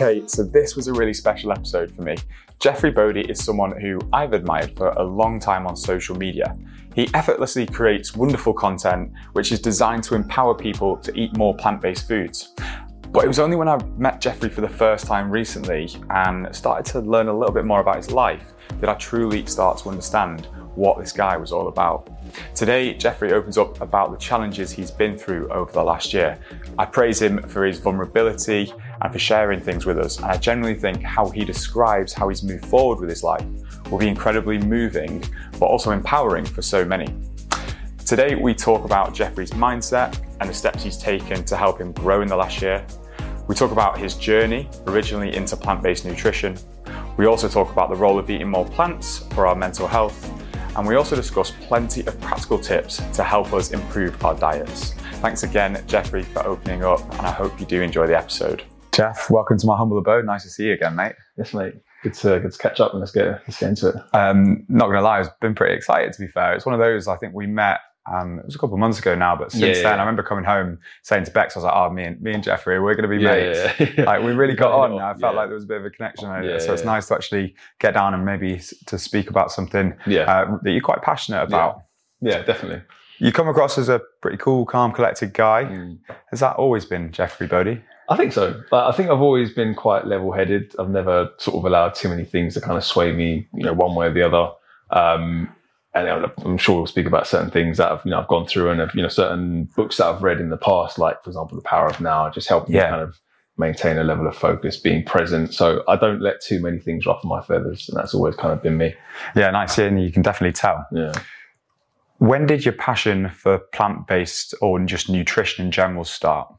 Okay, so this was a really special episode for me. Jeffrey Boadi is someone who I've admired for a long time on social media. He effortlessly creates wonderful content which is designed to empower people to eat more plant based foods. But it was only when I met Jeffrey for the first time recently and started to learn a little bit more about his life that I truly start to understand what this guy was all about. Today, Jeffrey opens up about the challenges he's been through over the last year. I praise him for his vulnerability and for sharing things with us. And I genuinely think how he describes how he's moved forward with his life will be incredibly moving, but also empowering for so many. Today, we talk about Jeffrey's mindset and the steps he's taken to help him grow in the last year. We talk about his journey originally into plant based nutrition. We also talk about the role of eating more plants for our mental health. And we also discuss plenty of practical tips to help us improve our diets. Thanks again, Jeffrey, for opening up, and I hope you do enjoy the episode. Jeff, welcome to my humble abode. Nice to see you again, mate. Yes, mate. Good to good to catch up and let's get let's get into it. Um, not gonna lie, I've been pretty excited. To be fair, it's one of those. I think we met. Um, it was a couple of months ago now, but since Yeah, then, yeah. I remember coming home saying to Bex, I was like, "Oh, me and me and Jeffrey, we're going to be Yeah, mates." Like we really got on. I felt like there was a bit of a connection over. So it's nice to actually get down and maybe to speak about something uh, that you're quite passionate about. yeah, definitely. You come across as a pretty cool, calm, collected guy. Mm. Has that always been Jeffrey Boadi? I think so. Like, I think I've always been quite level-headed. I've never sort of allowed too many things to kind of sway me, you know, one way or the other. Um, and I'm- sure we'll speak about certain things that I've, you know, I've gone through and have, you know, certain books that I've read in the past, like for example, The Power of Now, just helped me kind of maintain a level of focus, being present. So I don't let too many things ruffle my feathers, and that's always kind of been me. Yeah, nice. Yeah, and you can definitely tell. Yeah. When did your passion for plant based or just nutrition in general start?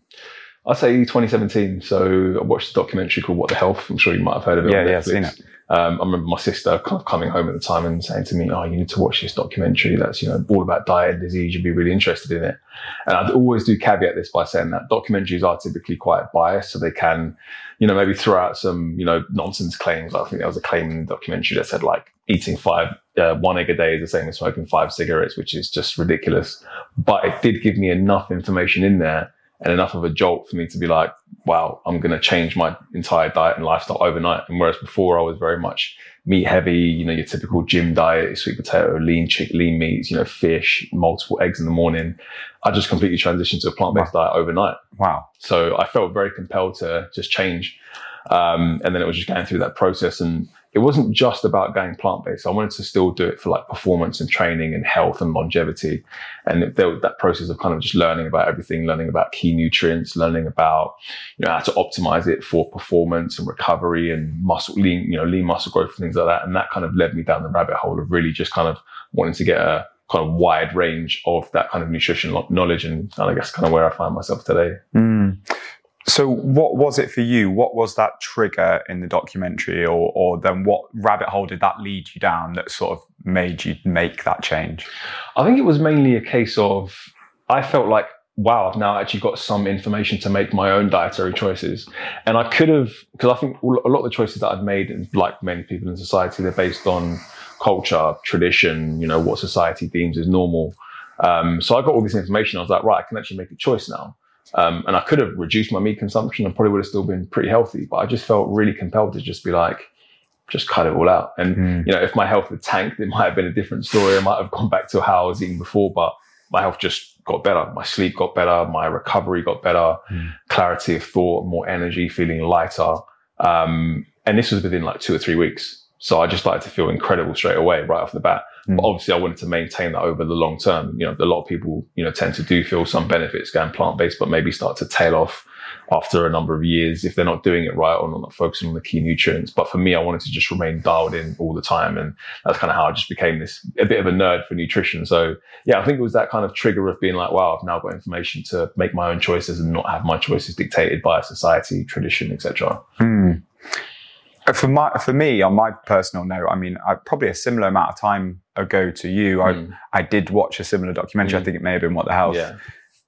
I'd say 2017. So I watched a documentary called What the Health. I'm sure you might have heard of it. Yeah, on yeah, I've seen it. Um, I remember my sister kind of coming home at the time and saying to me, "Oh, you need to watch this documentary. That's you know all about diet and disease. You'd be really interested in it." And I'd always do caveat this by saying that documentaries are typically quite biased, so they can, you know, maybe throw out some you know nonsense claims. I think there was a claim in the documentary that said like eating five uh, one egg a day is the same as smoking five cigarettes, which is just ridiculous. But it did give me enough information in there and enough of a jolt for me to be like, wow, I'm going to change my entire diet and lifestyle overnight. And whereas before I was very much meat heavy, you know, your typical gym diet, sweet potato, lean chick, lean meats, you know, fish, multiple eggs in the morning. I just completely transitioned to a plant-based diet overnight. Wow. So I felt very compelled to just change. Um, and then it was just going through that process. And it wasn't just about going plant based. I wanted to still do it for like performance and training and health and longevity. And there was that process of kind of just learning about everything, learning about key nutrients, learning about, you know, how to optimize it for performance and recovery and muscle lean, you know, lean muscle growth and things like that. And that kind of led me down the rabbit hole of really just kind of wanting to get a kind of wide range of that kind of nutrition knowledge. And I guess kind of where I find myself today. Mm. So, what was it for you? What was that trigger in the documentary, or, or then what rabbit hole did that lead you down that sort of made you make that change? I think it was mainly a case of I felt like, wow, I've now actually got some information to make my own dietary choices. And I could have, because I think a lot of the choices that I've made, and like many people in society, they're based on culture, tradition, you know, what society deems as normal. Um, so I got all this information. I was like, right, I can actually make a choice now. Um, and I could have reduced my meat consumption and probably would have still been pretty healthy. But I just felt really compelled to just be like, just cut it all out. And Mm. you know, if my health had tanked, it might have been a different story. I might have gone back to how I was eating before, but my health just got better. My sleep got better. My recovery got better. Mm. Clarity of thought, more energy, feeling lighter. Um, and this was within like two or three weeks. So I just started to feel incredible straight away, right off the bat. Mm. But obviously, I wanted to maintain that over the long term. You know, a lot of people, you know, tend to do feel some benefits going plant based, but maybe start to tail off after a number of years if they're not doing it right or not focusing on the key nutrients. But for me, I wanted to just remain dialed in all the time. And that's kind of how I just became this a bit of a nerd for nutrition. So yeah, I think it was that kind of trigger of being like, wow, I've now got information to make my own choices and not have my choices dictated by a society, tradition, etc. Mm. For my, for me, on my personal note, I mean, I, probably a similar amount of time ago to you, I, Mm. I did watch a similar documentary. I Mm. think it may have been What the Health. Yeah.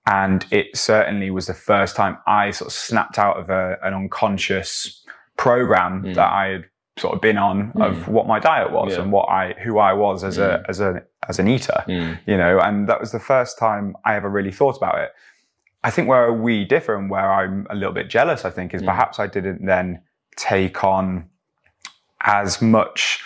And it certainly was the first time I sort of snapped out of a, an unconscious program Mm. that I had sort of been on of what my diet was Yeah. and what I, who I was as a, Mm. as a, as an eater, Mm. you know, and that was the first time I ever really thought about it. I think where we differ and where I'm a little bit jealous, I think, is Mm. perhaps I didn't then take on as much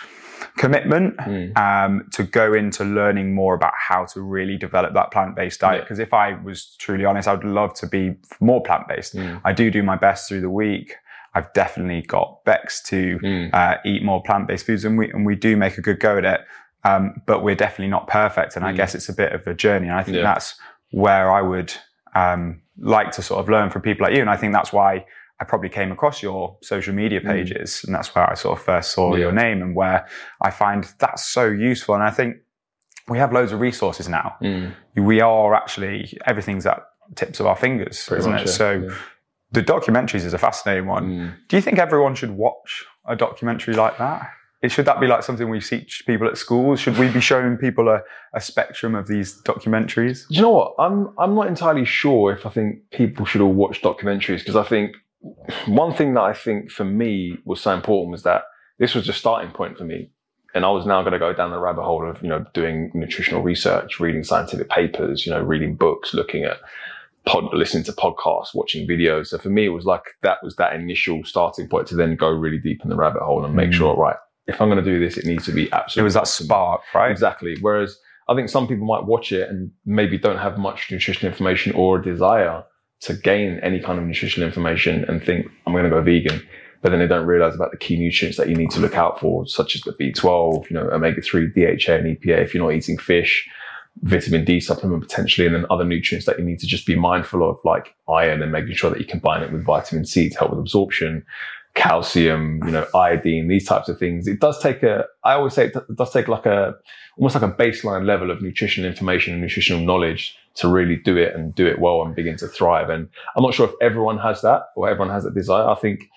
commitment Mm. um, to go into learning more about how to really develop that plant-based diet. Yeah. Because if I was truly honest, I would love to be more plant-based. Mm. I do do my best through the week. I've definitely got Bex to Mm. uh, eat more plant-based foods, and we and we do make a good go at it. Um, but we're definitely not perfect, and I Mm. guess it's a bit of a journey. And I think Yeah. that's where I would um, like to sort of learn from people like you. And I think that's why I probably came across your social media Mm. pages, and that's where I sort of first saw Yeah. your name, and where I find that's so useful. And I think we have loads of resources now. Mm. We are actually everything's at tips of our fingers, Pretty isn't much, it? yeah. So Yeah. the documentaries is a fascinating one. Mm. Do you think everyone should watch a documentary like that? Should that be like something we teach people at schools? Should we be showing people a, a spectrum of these documentaries? Do you know what? I'm I'm not entirely sure if I think people should all watch documentaries because I think one thing that I think for me was so important was that this was the starting point for me, and I was now going to go down the rabbit hole of you know doing nutritional research, reading scientific papers, you know, reading books, looking at pod, listening to podcasts, watching videos. So for me, it was like that was that initial starting point to then go really deep in the rabbit hole and make Mm. sure right. If I'm going to do this, it needs to be absolutely. It was that spark, right? Exactly. Whereas I think some people might watch it and maybe don't have much nutritional information or a desire to gain any kind of nutritional information and think, I'm going to go vegan. But then they don't realize about the key nutrients that you need to look out for, such as the B12, you know, omega 3, DHA, and EPA. If you're not eating fish, vitamin D supplement potentially, and then other nutrients that you need to just be mindful of, like iron, and making sure that you combine it with vitamin C to help with absorption calcium, you know, iodine, these types of things. It does take a, I always say it does take like a, almost like a baseline level of nutritional information and nutritional knowledge to really do it and do it well and begin to thrive. And I'm not sure if everyone has that or everyone has that desire. I think,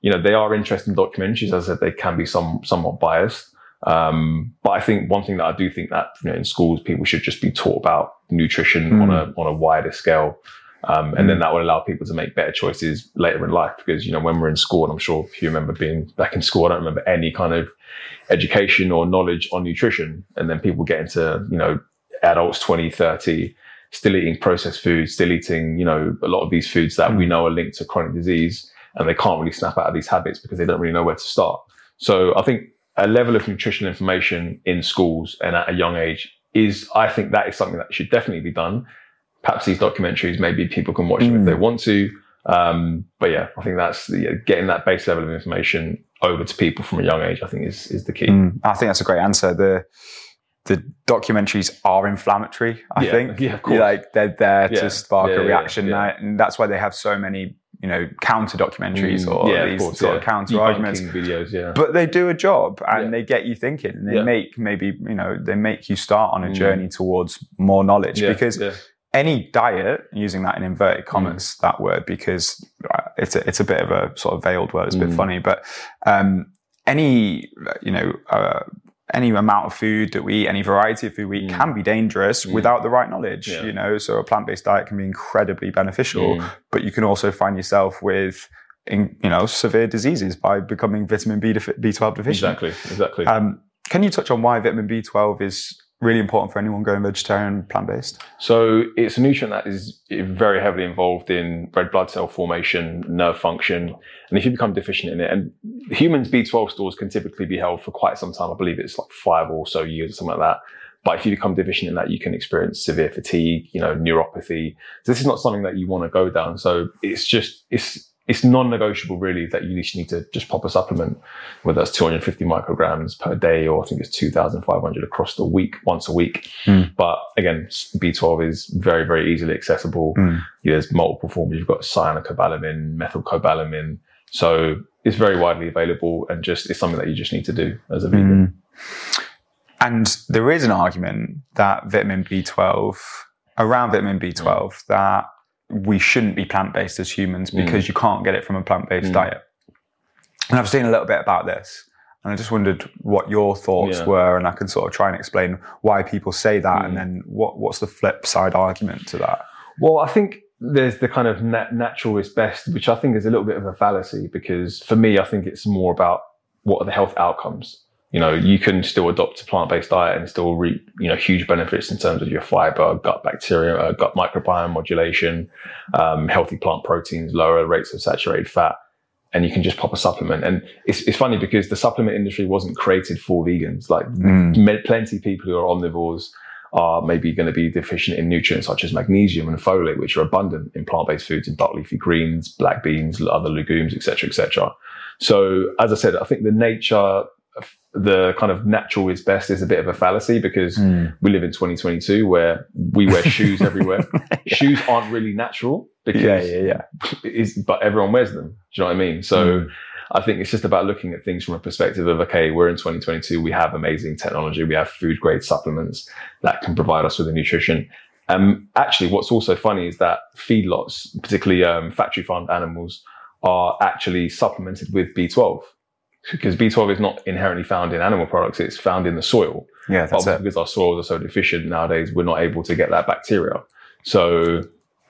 you know, they are interesting documentaries. As I said, they can be some, somewhat biased. Um, but I think one thing that I do think that, you know, in schools, people should just be taught about nutrition Mm. on a, on a wider scale. Um, and then that will allow people to make better choices later in life because, you know, when we're in school, and I'm sure if you remember being back in school, I don't remember any kind of education or knowledge on nutrition. And then people get into, you know, adults 20, 30, still eating processed foods, still eating, you know, a lot of these foods that we know are linked to chronic disease and they can't really snap out of these habits because they don't really know where to start. So I think a level of nutritional information in schools and at a young age is, I think that is something that should definitely be done. Perhaps these documentaries, maybe people can watch them if Mm. they want to. Um, but yeah, I think that's the, yeah, getting that base level of information over to people from a young age. I think is is the key. Mm, I think that's a great answer. The the documentaries are inflammatory. I Yeah, think, yeah, of course. like they're there Yeah, to spark a reaction, and that's why they have so many, you know, counter documentaries Mm, or these course, sort of counter arguments. Videos. Yeah, But they do a job, and they get you thinking, and they make maybe you know they make you start on a Mm. journey towards more knowledge because. Any diet, using that in inverted commas, that word, because uh, it's a, it's a bit of a sort of veiled word. It's a bit Mm. funny, but um, any you know uh, any amount of food that we eat, any variety of food we eat, Mm. can be dangerous Mm. without the right knowledge. Yeah. You know, so a plant based diet can be incredibly beneficial, Mm. but you can also find yourself with in, you know severe diseases by becoming vitamin B defi- B12 deficient. exactly, exactly. Um, can you touch on why vitamin B12 is really important for anyone going vegetarian, plant based? So it's a nutrient that is very heavily involved in red blood cell formation, nerve function, and if you become deficient in it, and humans B12 stores can typically be held for quite some time. I believe it's like five or so years or something like that. But if you become deficient in that, you can experience severe fatigue, you know, neuropathy. So this is not something that you want to go down. So it's just it's it's non-negotiable really that you just need to just pop a supplement, whether that's 250 micrograms per day or I think it's 2,500 across the week, once a week. Mm. But again, B12 is very, very easily accessible. Mm. There's multiple forms. You've got cyanocobalamin, methylcobalamin. So it's very widely available and just it's something that you just need to do as a vegan. Mm. And there is an argument that vitamin B12, around vitamin B12, that we shouldn't be plant based as humans because you can't get it from a plant based Mm. diet. And I've seen a little bit about this. And I just wondered what your thoughts Yeah. were, and I can sort of try and explain why people say that, Mm. and then what, what's the flip side argument to that? Well, I think there's the kind of nat- natural is best, which I think is a little bit of a fallacy because for me, I think it's more about what are the health outcomes. You know, you can still adopt a plant-based diet and still reap, you know, huge benefits in terms of your fiber, gut bacteria, uh, gut microbiome modulation, um, healthy plant proteins, lower rates of saturated fat. and you can just pop a supplement. And it's, it's funny because the supplement industry wasn't created for vegans. Like mm. plenty of people who are omnivores are maybe going to be deficient in nutrients such as magnesium and folate, which are abundant in plant-based foods in dark leafy greens, black beans, other legumes, etc., etc. So, as I said, I think the nature, the kind of natural is best is a bit of a fallacy because mm. we live in 2022 where we wear shoes everywhere. yeah. Shoes aren't really natural because yeah, yeah, yeah. but everyone wears them. Do you know what I mean? So. Mm I think it's just about looking at things from a perspective of, okay, we're in 2022. We have amazing technology. We have food grade supplements that can provide us with the nutrition. Um, actually, what's also funny is that feedlots, particularly um, factory farmed animals, are actually supplemented with B12 because B12 is not inherently found in animal products; it's found in the soil. Yeah, that's but it. because our soils are so deficient nowadays, we're not able to get that bacteria. So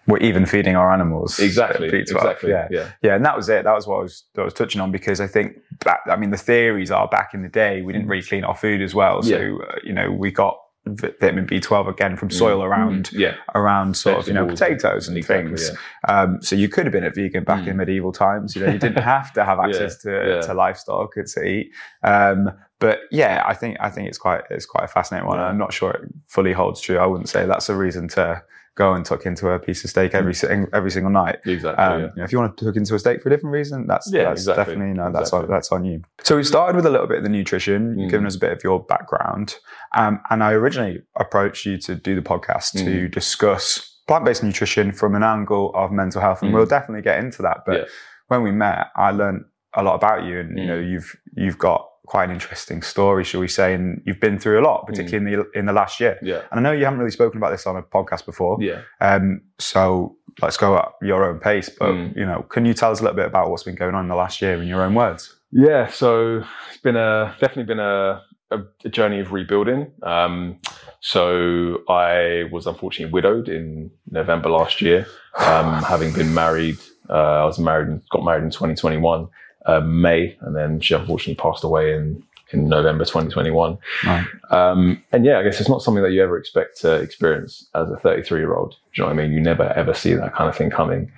we're even feeding our animals. Exactly. Exactly. Yeah. yeah. Yeah. And that was it. That was what I was, I was touching on because I think back, I mean, the theories are back in the day, we didn't mm. really clean our food as well. So, yeah. uh, you know, we got vitamin B12 again from soil mm. around, mm. yeah. around sort Vegetables. of, you know, potatoes and exactly, things. Yeah. Um, so you could have been a vegan back mm. in medieval times. You know, you didn't have to have access to, to livestock to eat. Um, but yeah, I think, I think it's quite, it's quite a fascinating one. I'm not sure it fully holds true. I wouldn't say that's a reason to, go and tuck into a piece of steak every mm. every single night. Exactly. Um, yeah. you know, if you want to tuck into a steak for a different reason, that's yeah, that's exactly. definitely you know that's exactly. on, that's on you. So we started with a little bit of the nutrition. You've mm. given us a bit of your background, um, and I originally approached you to do the podcast mm. to discuss plant-based nutrition from an angle of mental health, and mm. we'll definitely get into that. But yeah. when we met, I learned a lot about you, and you know, mm. you've you've got quite an interesting story, shall we say? And you've been through a lot, particularly mm. in the in the last year. Yeah. And I know you haven't really spoken about this on a podcast before. Yeah. Um. So let's go at your own pace. But mm. you know, can you tell us a little bit about what's been going on in the last year in your own words? Yeah. So it's been a definitely been a a, a journey of rebuilding. Um. So I was unfortunately widowed in November last year, um, having been married. Uh, I was married and got married in 2021 uh, May, and then she unfortunately passed away in in November 2021. Right. Um, and yeah, I guess it's not something that you ever expect to experience as a 33 year old. Do you know what I mean? You never ever see that kind of thing coming.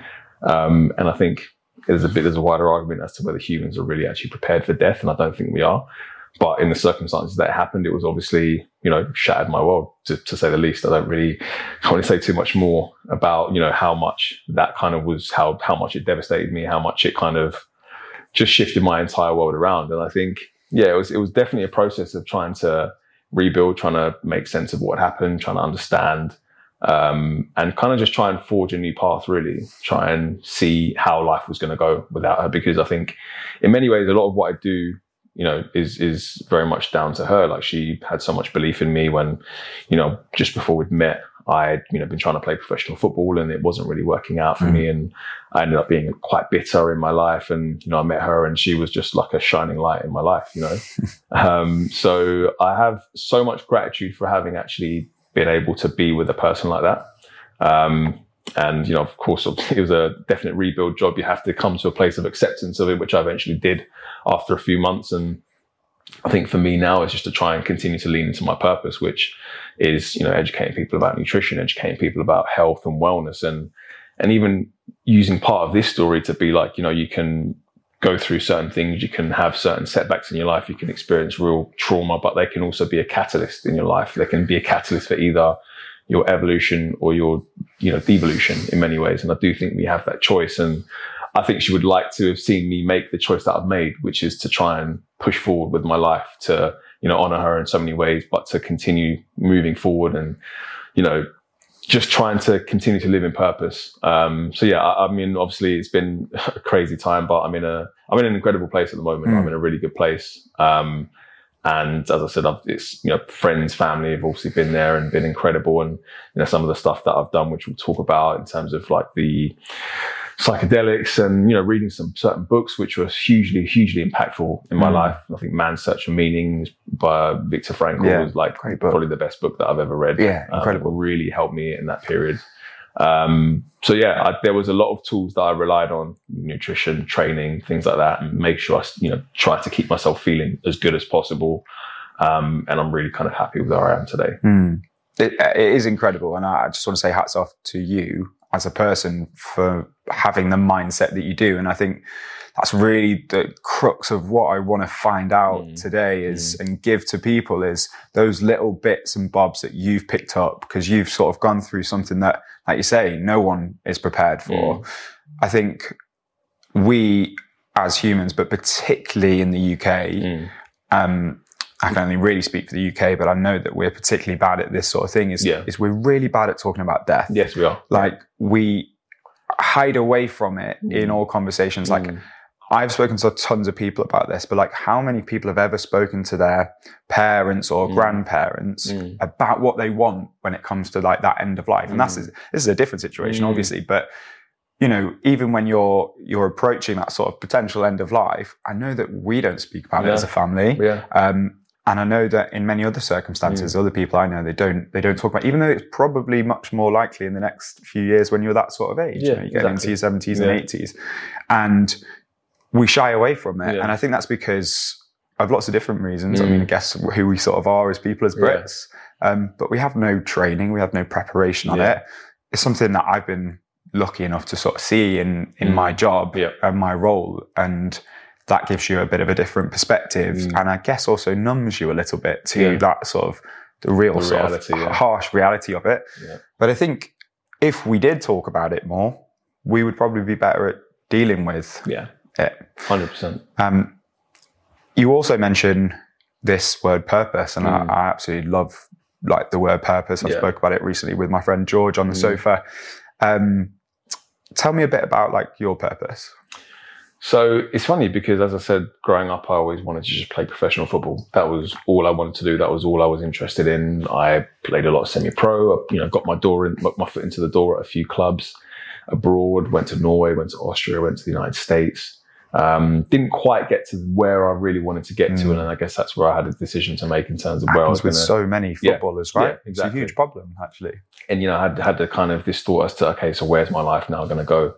Um, and I think there's a bit there's a wider argument as to whether humans are really actually prepared for death, and I don't think we are. But in the circumstances that happened, it was obviously, you know, shattered my world to, to say the least. I don't really I want to say too much more about, you know, how much that kind of was, how, how much it devastated me, how much it kind of just shifted my entire world around. And I think, yeah, it was it was definitely a process of trying to rebuild, trying to make sense of what happened, trying to understand, um, and kind of just try and forge a new path. Really, try and see how life was going to go without her. Because I think, in many ways, a lot of what I do you know, is is very much down to her. Like she had so much belief in me when, you know, just before we'd met, I'd, you know, been trying to play professional football and it wasn't really working out for mm. me. And I ended up being quite bitter in my life. And, you know, I met her and she was just like a shining light in my life, you know. um, so I have so much gratitude for having actually been able to be with a person like that. Um, and, you know, of course, it was a definite rebuild job. You have to come to a place of acceptance of it, which I eventually did after a few months. And I think for me now is just to try and continue to lean into my purpose, which is, you know, educating people about nutrition, educating people about health and wellness and, and even using part of this story to be like, you know, you can go through certain things, you can have certain setbacks in your life, you can experience real trauma, but they can also be a catalyst in your life. They can be a catalyst for either your evolution or your, you know, devolution in many ways. And I do think we have that choice. And I think she would like to have seen me make the choice that I've made, which is to try and push forward with my life to, you know, honor her in so many ways, but to continue moving forward and, you know, just trying to continue to live in purpose. Um, so yeah, I, I, mean, obviously it's been a crazy time, but I'm in a, I'm in an incredible place at the moment. Mm. I'm in a really good place. Um, and as I said, I've, it's, you know, friends, family have obviously been there and been incredible. And, you know, some of the stuff that I've done, which we'll talk about in terms of like the, psychedelics and you know reading some certain books which were hugely hugely impactful in my mm. life. I think man's search for meaning by viktor frankl yeah, was like probably the best book that i've ever read. Yeah um, incredible. um, really helped me in that period. Um, so yeah I, there was a lot of tools that i relied on nutrition training things like that and make sure i you know try to keep myself feeling as good as possible. Um, and i'm really kind of happy with where i am today. Mm. it, it is incredible and i just want to say hats off to you as a person for having the mindset that you do. And I think that's really the crux of what I want to find out Mm. today is and give to people is those little bits and bobs that you've picked up because you've sort of gone through something that, like you say, no one is prepared for. Mm. I think we as humans, but particularly in the UK, Mm. um, I can only really speak for the UK, but I know that we're particularly bad at this sort of thing. Is, Yeah. is we're really bad at talking about death. Yes, we are. Like we hide away from it in Mm. all conversations. Like Mm. I've spoken to tons of people about this, but like how many people have ever spoken to their parents or Mm. grandparents Mm. about what they want when it comes to like that end of life? And that's Mm. this is a different situation, Mm. obviously, but you know, even when you're you're approaching that sort of potential end of life, I know that we don't speak about it as a family. yeah. Um, and I know that in many other circumstances, other people I know they don't they don't talk about, even though it's probably much more likely in the next few years when you're that sort of age. you Yeah, know, you get into your seventies Yeah. and eighties, and we shy away from it. Yeah. And I think that's because of lots of different reasons. I Mm. mean, I guess who we sort of are as people as. Brits, um, but we have no training, we have no preparation on it. It's something that I've been lucky enough to sort of see in in Mm. my job and my role and that gives you a bit of a different perspective Mm. and I guess also numbs you a little bit to Yeah. that sort of the real The sort reality, of yeah. harsh reality of it. Yeah. But I think if we did talk about it more, we would probably be better at dealing with Yeah. it. Hundred percent. Um, you also mention this word purpose, and Mm. I, I absolutely love like the word purpose. I Yeah. spoke about it recently with my friend George on the Mm. sofa. Um, tell me a bit about like your purpose. So it's funny because, as I said, growing up, I always wanted to just play professional football. That was all I wanted to do. That was all I was interested in. I played a lot of semi-pro. You know, got my door in, my foot into the door at a few clubs abroad. Went to Norway, went to Austria, went to the United States. Um, didn't quite get to where I really wanted to get to, Mm. and I guess that's where I had a decision to make in terms of where I was going with to. so many Yeah. footballers, right? Yeah, exactly. It's a huge problem, actually. and you know, I had had the kind of this thought as to okay, so where's my life now going to go?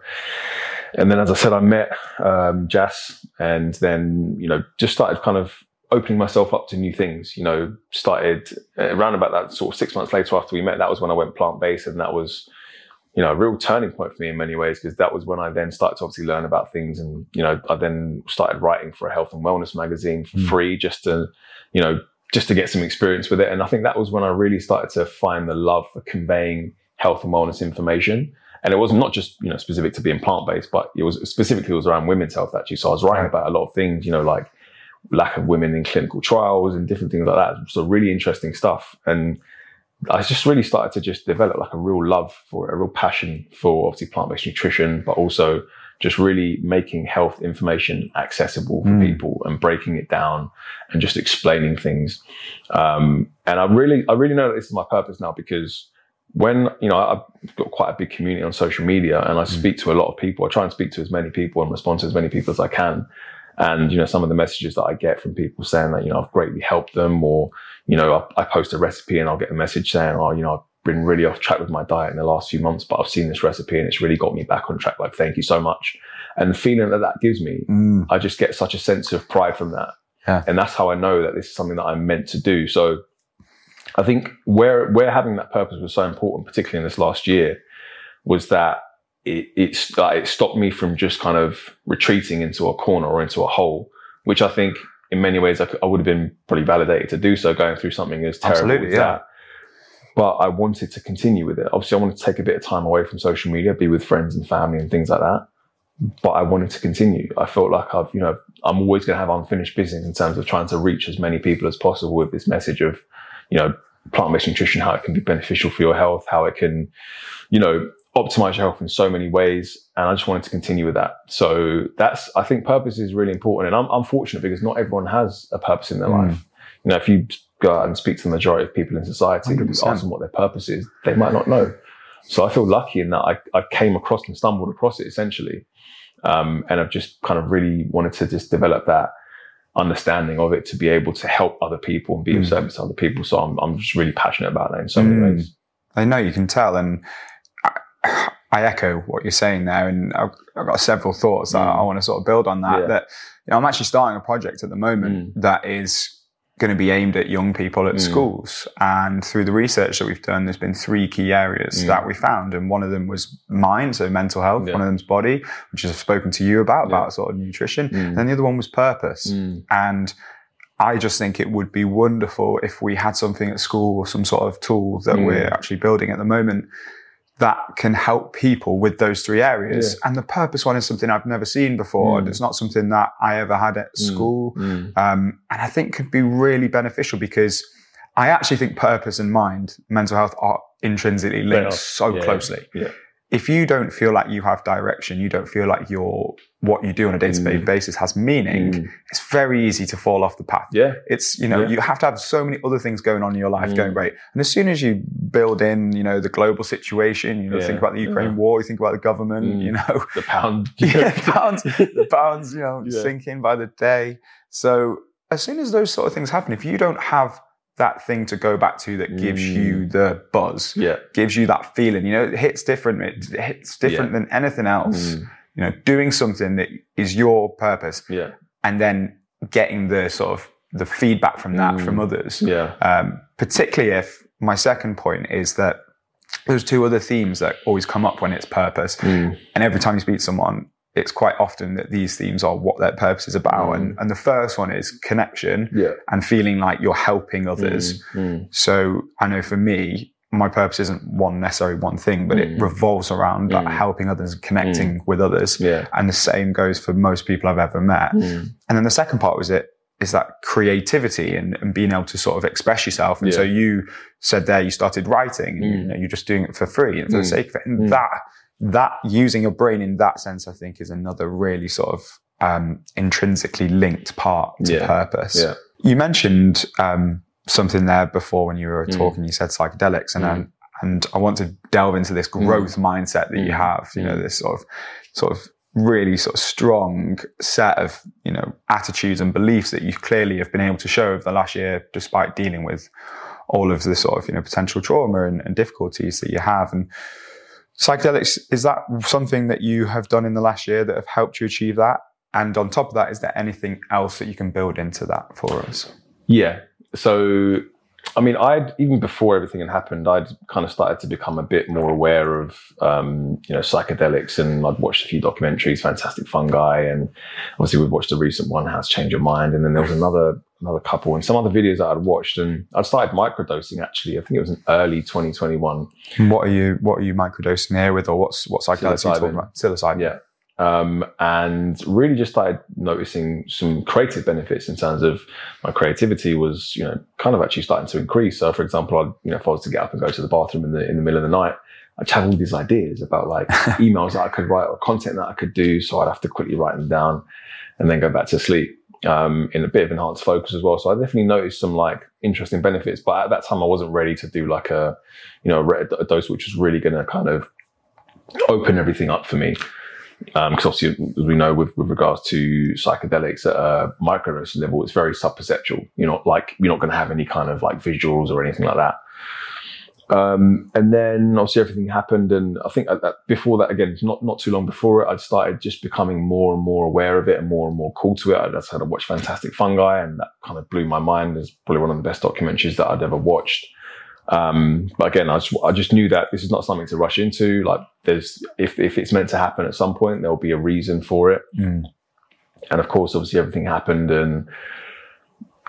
And then, as I said, I met um, Jas, and then you know, just started kind of opening myself up to new things. You know, started uh, around about that sort of six months later after we met. That was when I went plant based, and that was you know a real turning point for me in many ways because that was when I then started to obviously learn about things, and you know, I then started writing for a health and wellness magazine for Mm. free just to you know just to get some experience with it. And I think that was when I really started to find the love for conveying health and wellness information. And it was not just, you know, specific to being plant based, but it was specifically it was around women's health actually. So I was writing about a lot of things, you know, like lack of women in clinical trials and different things like that. So really interesting stuff. And I just really started to just develop like a real love for it, a real passion for obviously plant based nutrition, but also just really making health information accessible for Mm. people and breaking it down and just explaining things. Um, and I really, I really know that this is my purpose now because when, you know, I've got quite a big community on social media and I speak to a lot of people. I try and speak to as many people and respond to as many people as I can. And, you know, some of the messages that I get from people saying that, you know, I've greatly helped them or, you know, I, I post a recipe and I'll get a message saying, oh, you know, I've been really off track with my diet in the last few months, but I've seen this recipe and it's really got me back on track. Like, thank you so much. And the feeling that that gives me Mm. I just get such a sense of pride from that. Yeah. And that's how I know that this is something that I'm meant to do. So I think where where having that purpose was so important, particularly in this last year, was that it uh, it stopped me from just kind of retreating into a corner or into a hole, which I think in many ways I, could- I would have been probably validated to do so going through something as terrible Absolutely, as yeah. that. But I wanted to continue with it. Obviously, I wanted to take a bit of time away from social media, be with friends and family and things like that but I wanted to continue. I felt like I've, you know, I'm always going to have unfinished business in terms of trying to reach as many people as possible with this message of, you know, plant-based nutrition, how it can be beneficial for your health, how it can, you know, optimize your health in so many ways. And I just wanted to continue with that. So that's, I think purpose is really important. And I'm, I'm fortunate because not everyone has a purpose in their Mm. life. You know, if you go out and speak to the majority of people in society, and 100%. ask them what their purpose is, they might not know. So I feel lucky in that I, I came across and stumbled across it essentially. Um, and I've just kind of really wanted to just develop that understanding of it to be able to help other people and be of Mm. service to other people. So I'm, I'm just really passionate about that in so many Mm. ways. I know you can tell, and I, I echo what you're saying there, and I've, I've got several thoughts that Mm. I want to sort of build on that. Yeah. That you know, I'm actually starting a project at the moment Mm. that is going to be aimed at young people at Mm. schools. And through the research that we've done, there's been three key areas Mm. that we found. And one of them was mind, so mental health. Yeah. One of them's body, which is I've spoken to you about, Yeah. about sort of nutrition. Mm. And then the other one was purpose. Mm. And I just think it would be wonderful if we had something at school or some sort of tool that Mm. we're actually building at the moment that can help people with those three areas. And the purpose one is something I've never seen before. Mm. And it's not something that I ever had at Mm. school. Mm. Um, and I think could be really beneficial because I actually think purpose and mind, mental health are intrinsically linked so Yeah, closely. yeah. If you don't feel like you have direction, you don't feel like your what you do on a day-to-day Mm. basis has meaning, Mm. it's very easy to fall off the path. Yeah. It's, you know, Yeah. you have to have so many other things going on in your life Mm. going great. And as soon as you build in, you know, the global situation, you know, Yeah. think about the Ukraine Yeah. war, you think about the government, Mm. you know, The pound. yeah, pounds, the pounds, you know, Yeah. sinking by the day. So as soon as those sort of things happen, if you don't have that thing to go back to that gives Mm. you the buzz, Yeah. gives you that feeling, you know, it hits different. It hits different than anything else. Mm. You know, doing something that is your purpose Yeah. and then getting the sort of the feedback from that Mm. from others. Yeah. Um, particularly if my second point is that there's two other themes that always come up when it's purpose. Mm. And every time you speak to someone, it's quite often that these themes are what their purpose is about. Mm. And, and the first one is connection Yeah. and feeling like you're helping others. Mm. Mm. So I know for me, my purpose isn't one necessarily one thing, but it Mm. revolves around like Mm. helping others and connecting with others. Yeah. And the same goes for most people I've ever met. Mm. And then the second part was it is that creativity and, and being able to sort of express yourself. And so you said there you started writing, and you Mm. know, you're just doing it for free and for the Mm. sake of it. And Mm. that that using your brain in that sense, I think, is another really sort of um, intrinsically linked part to Yeah. purpose. Yeah. You mentioned um, something there before when you were Mm. talking. You said psychedelics, and Mm. um, and I want to delve into this growth mindset that you Mm. have. You know, Mm. this sort of sort of really sort of strong set of you know attitudes and beliefs that you clearly have been able to show over the last year, despite dealing with all of the sort of you know potential trauma and, and difficulties that you have. And psychedelics is that something that you have done in the last year that have helped you achieve that? And on top of that, is there anything else that you can build into that for us? Yeah. So, I mean, I'd even before everything had happened, I'd kind of started to become a bit more aware of, um, you know, psychedelics, and I'd watched a few documentaries, Fantastic Fungi, and obviously we watched the recent one, How to Change Your Mind, and then there was another another couple and some other videos that I'd watched, and I'd started microdosing actually. I think it was in early 2021. What are you What are you microdosing here with, or what's what psychedelics are you talking Psilocybin. about? Psilocybin. Yeah. Um, and really just started noticing some creative benefits in terms of my creativity was, you know, kind of actually starting to increase. So, for example, I'd, you know, if I was to get up and go to the bathroom in the in the middle of the night, I'd have all these ideas about like emails that I could write or content that I could do. So I'd have to quickly write them down and then go back to sleep. Um, in a bit of enhanced focus as well. So I definitely noticed some like interesting benefits, but at that time I wasn't ready to do like a, you know, a dose which was really going to kind of open everything up for me Um, because obviously, as we know, with, with regards to psychedelics at a microdose level, it's very subperceptual. You're not like you're not going to have any kind of like visuals or anything like that. Um, and then obviously everything happened, and I think at that, before that, again, not not too long before it, I'd started just becoming more and more aware of it and more and more cool to it. I just had to watch Fantastic Fungi, and that kind of blew my mind. It's probably one of the best documentaries that I'd ever watched. Um, but again, I just, I just knew that this is not something to rush into. Like, there's if if it's meant to happen at some point, there'll be a reason for it. Mm. And of course, obviously, everything happened, and,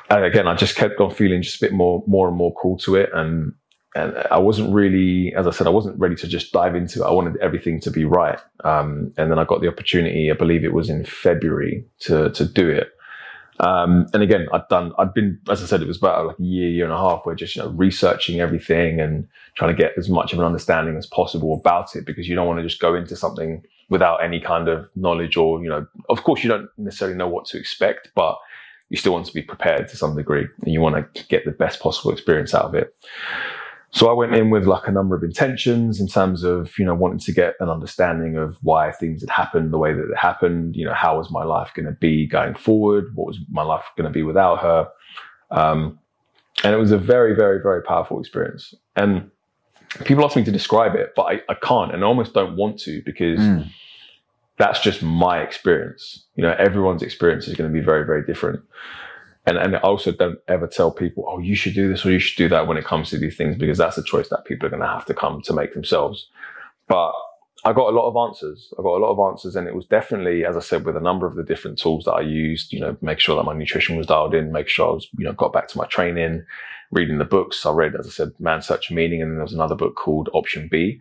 and again, I just kept on feeling just a bit more, more and more cool to it, and and I wasn't really, as I said, I wasn't ready to just dive into it. I wanted everything to be right. Um, and then I got the opportunity, I believe it was in February, to to do it. Um, and again, I'd done, I'd been, as I said, it was about like a year, year and a half where just, you know, researching everything and trying to get as much of an understanding as possible about it because you don't want to just go into something without any kind of knowledge or, you know, of course you don't necessarily know what to expect, but you still want to be prepared to some degree and you want to get the best possible experience out of it. So I went in with like a number of intentions in terms of, you know, wanting to get an understanding of why things had happened the way that it happened. You know, how was my life going to be going forward? What was my life going to be without her? Um, and it was a very, very, very powerful experience. And people ask me to describe it, but I, I can't and I almost don't want to because Mm. that's just my experience. You know, everyone's experience is going to be very, very different. And, and also don't ever tell people, oh, you should do this or you should do that when it comes to these things, because that's a choice that people are going to have to come to make themselves. But I got a lot of answers. I got a lot of answers, and it was definitely, as I said, with a number of the different tools that I used. You know, make sure that my nutrition was dialed in, make sure I was, you know, got back to my training, reading the books. I read, as I said, Man Search Meaning, and then there was another book called Option B.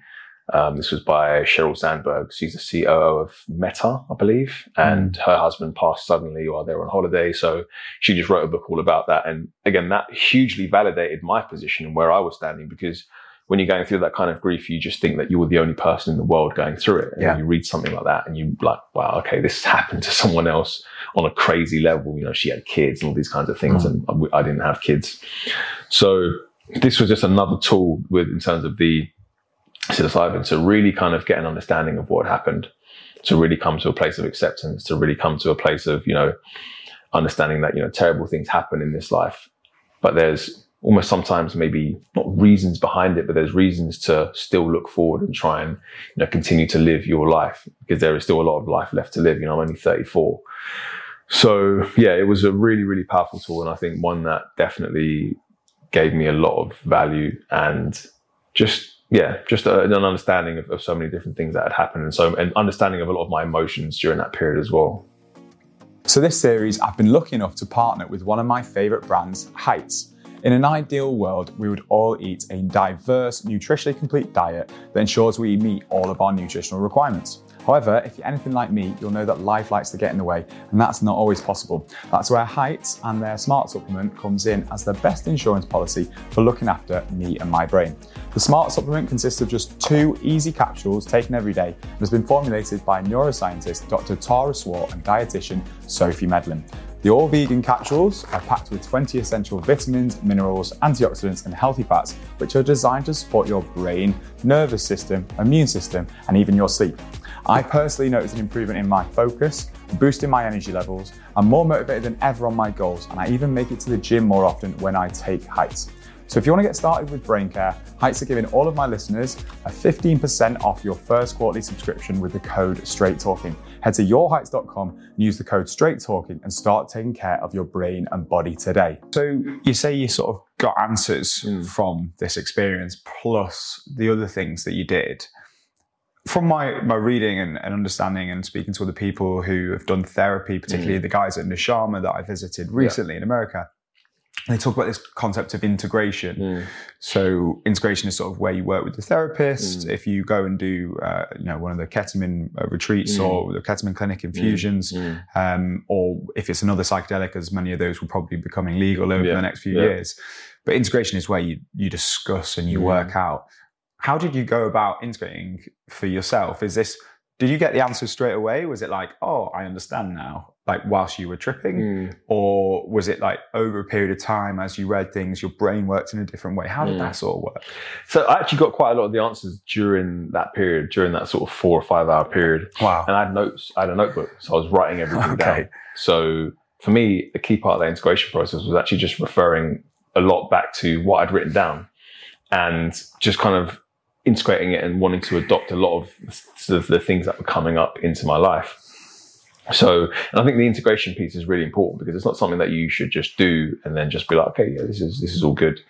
Um, this was by Sheryl Sandberg. She's the COO of Meta, I believe, and mm. her husband passed suddenly while they were on holiday. So she just wrote a book all about that. And again, that hugely validated my position and where I was standing because when you're going through that kind of grief, you just think that you were the only person in the world going through it. And yeah. you read something like that and you like, wow, okay, this happened to someone else on a crazy level. You know, she had kids and all these kinds of things, mm. and I didn't have kids. So this was just another tool with in terms of the psilocybin to really kind of get an understanding of what happened, to really come to a place of acceptance, to really come to a place of you know understanding that you know terrible things happen in this life, but there's almost sometimes maybe not reasons behind it, but there's reasons to still look forward and try and you know continue to live your life because there is still a lot of life left to live. You know, I'm only 34. So yeah, it was a really, really powerful tool. And I think one that definitely gave me a lot of value and just, yeah, just a, an understanding of, of so many different things that had happened. And so, an understanding of a lot of my emotions during that period as well. So this series, I've been lucky enough to partner with one of my favorite brands, Heights. In an ideal world, we would all eat a diverse, nutritionally complete diet that ensures we meet all of our nutritional requirements. However, if you're anything like me, you'll know that life likes to get in the way, and that's not always possible. That's where Heights and their Smart Supplement comes in as the best insurance policy for looking after me and my brain. The Smart Supplement consists of just two easy capsules taken every day and has been formulated by neuroscientist Dr. Tara Swart and dietitian Sophie Medlin. The all vegan capsules are packed with 20 essential vitamins, minerals, antioxidants, and healthy fats, which are designed to support your brain, nervous system, immune system, and even your sleep. I personally noticed an improvement in my focus, boosting my energy levels. I'm more motivated than ever on my goals, and I even make it to the gym more often when I take heights. So if you want to get started with brain care, Heights are giving all of my listeners a 15% off your first quarterly subscription with the code Straight Talking. Head to yourheights.com and use the code Straight Talking and start taking care of your brain and body today. So you say you sort of got answers mm. from this experience plus the other things that you did. From my, my reading and, and understanding and speaking to other people who have done therapy, particularly mm. the guys at Nushama that I visited recently yeah. in America, they talk about this concept of integration. Mm. So integration is sort of where you work with the therapist. Mm. If you go and do, uh, you know, one of the ketamine uh, retreats mm. or the ketamine clinic infusions, mm. Mm. um, or if it's another psychedelic, as many of those will probably be becoming legal over yeah. the next few yeah. years. But integration is where you you discuss and you work out. How did you go about integrating for yourself? Is this did you get the answer straight away? Was it like, oh, I understand now, like whilst you were tripping? Mm. Or was it like over a period of time as you read things, your brain worked in a different way? How did mm. that sort of work? So I actually got quite a lot of the answers during that period, during that sort of four or five hour period. Wow. And I had notes, I had a notebook. So I was writing everything okay. down. So for me, a key part of the integration process was actually just referring a lot back to what I'd written down and just kind of integrating it and wanting to adopt a lot of sort of the things that were coming up into my life. So, and I think the integration piece is really important because it's not something that you should just do and then just be like, okay, yeah, this is this is all good.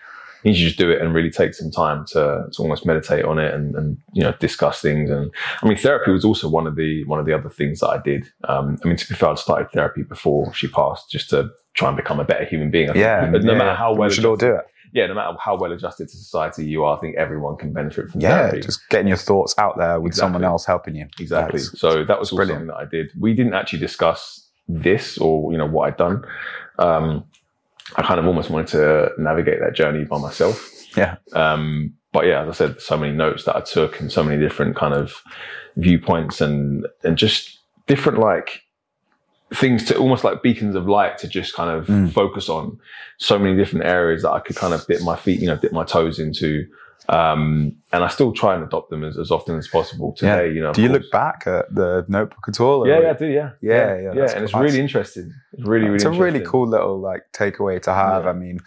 You should just do it and really take some time to, to almost meditate on it and, and you know discuss things. And I mean, therapy was also one of the one of the other things that I did. Um, I mean, to be fair, I started therapy before she passed, just to try and become a better human being. yeah, But no yeah, matter how well we should all do it yeah, no matter how well adjusted to society you are, I think everyone can benefit from yeah, therapy. just getting your thoughts out there with exactly. someone else helping you. Exactly. That's, so that was brilliant. something that I did. We didn't actually discuss this or you know what I'd done. Um, I kind of almost wanted to navigate that journey by myself. Yeah. Um, but yeah, as I said, so many notes that I took and so many different kind of viewpoints and and just different like things to almost like beacons of light to just kind of mm. focus on so many different areas that I could kind of dip my feet, you know, dip my toes into. Um, and I still try and adopt them as, as often as possible today, yeah. you know. Do you course. look back at the notebook at all? Yeah, yeah, I do, yeah. Yeah, yeah. Yeah, yeah and it's really interesting. It's really, really It's a really cool little like takeaway to have. I mean,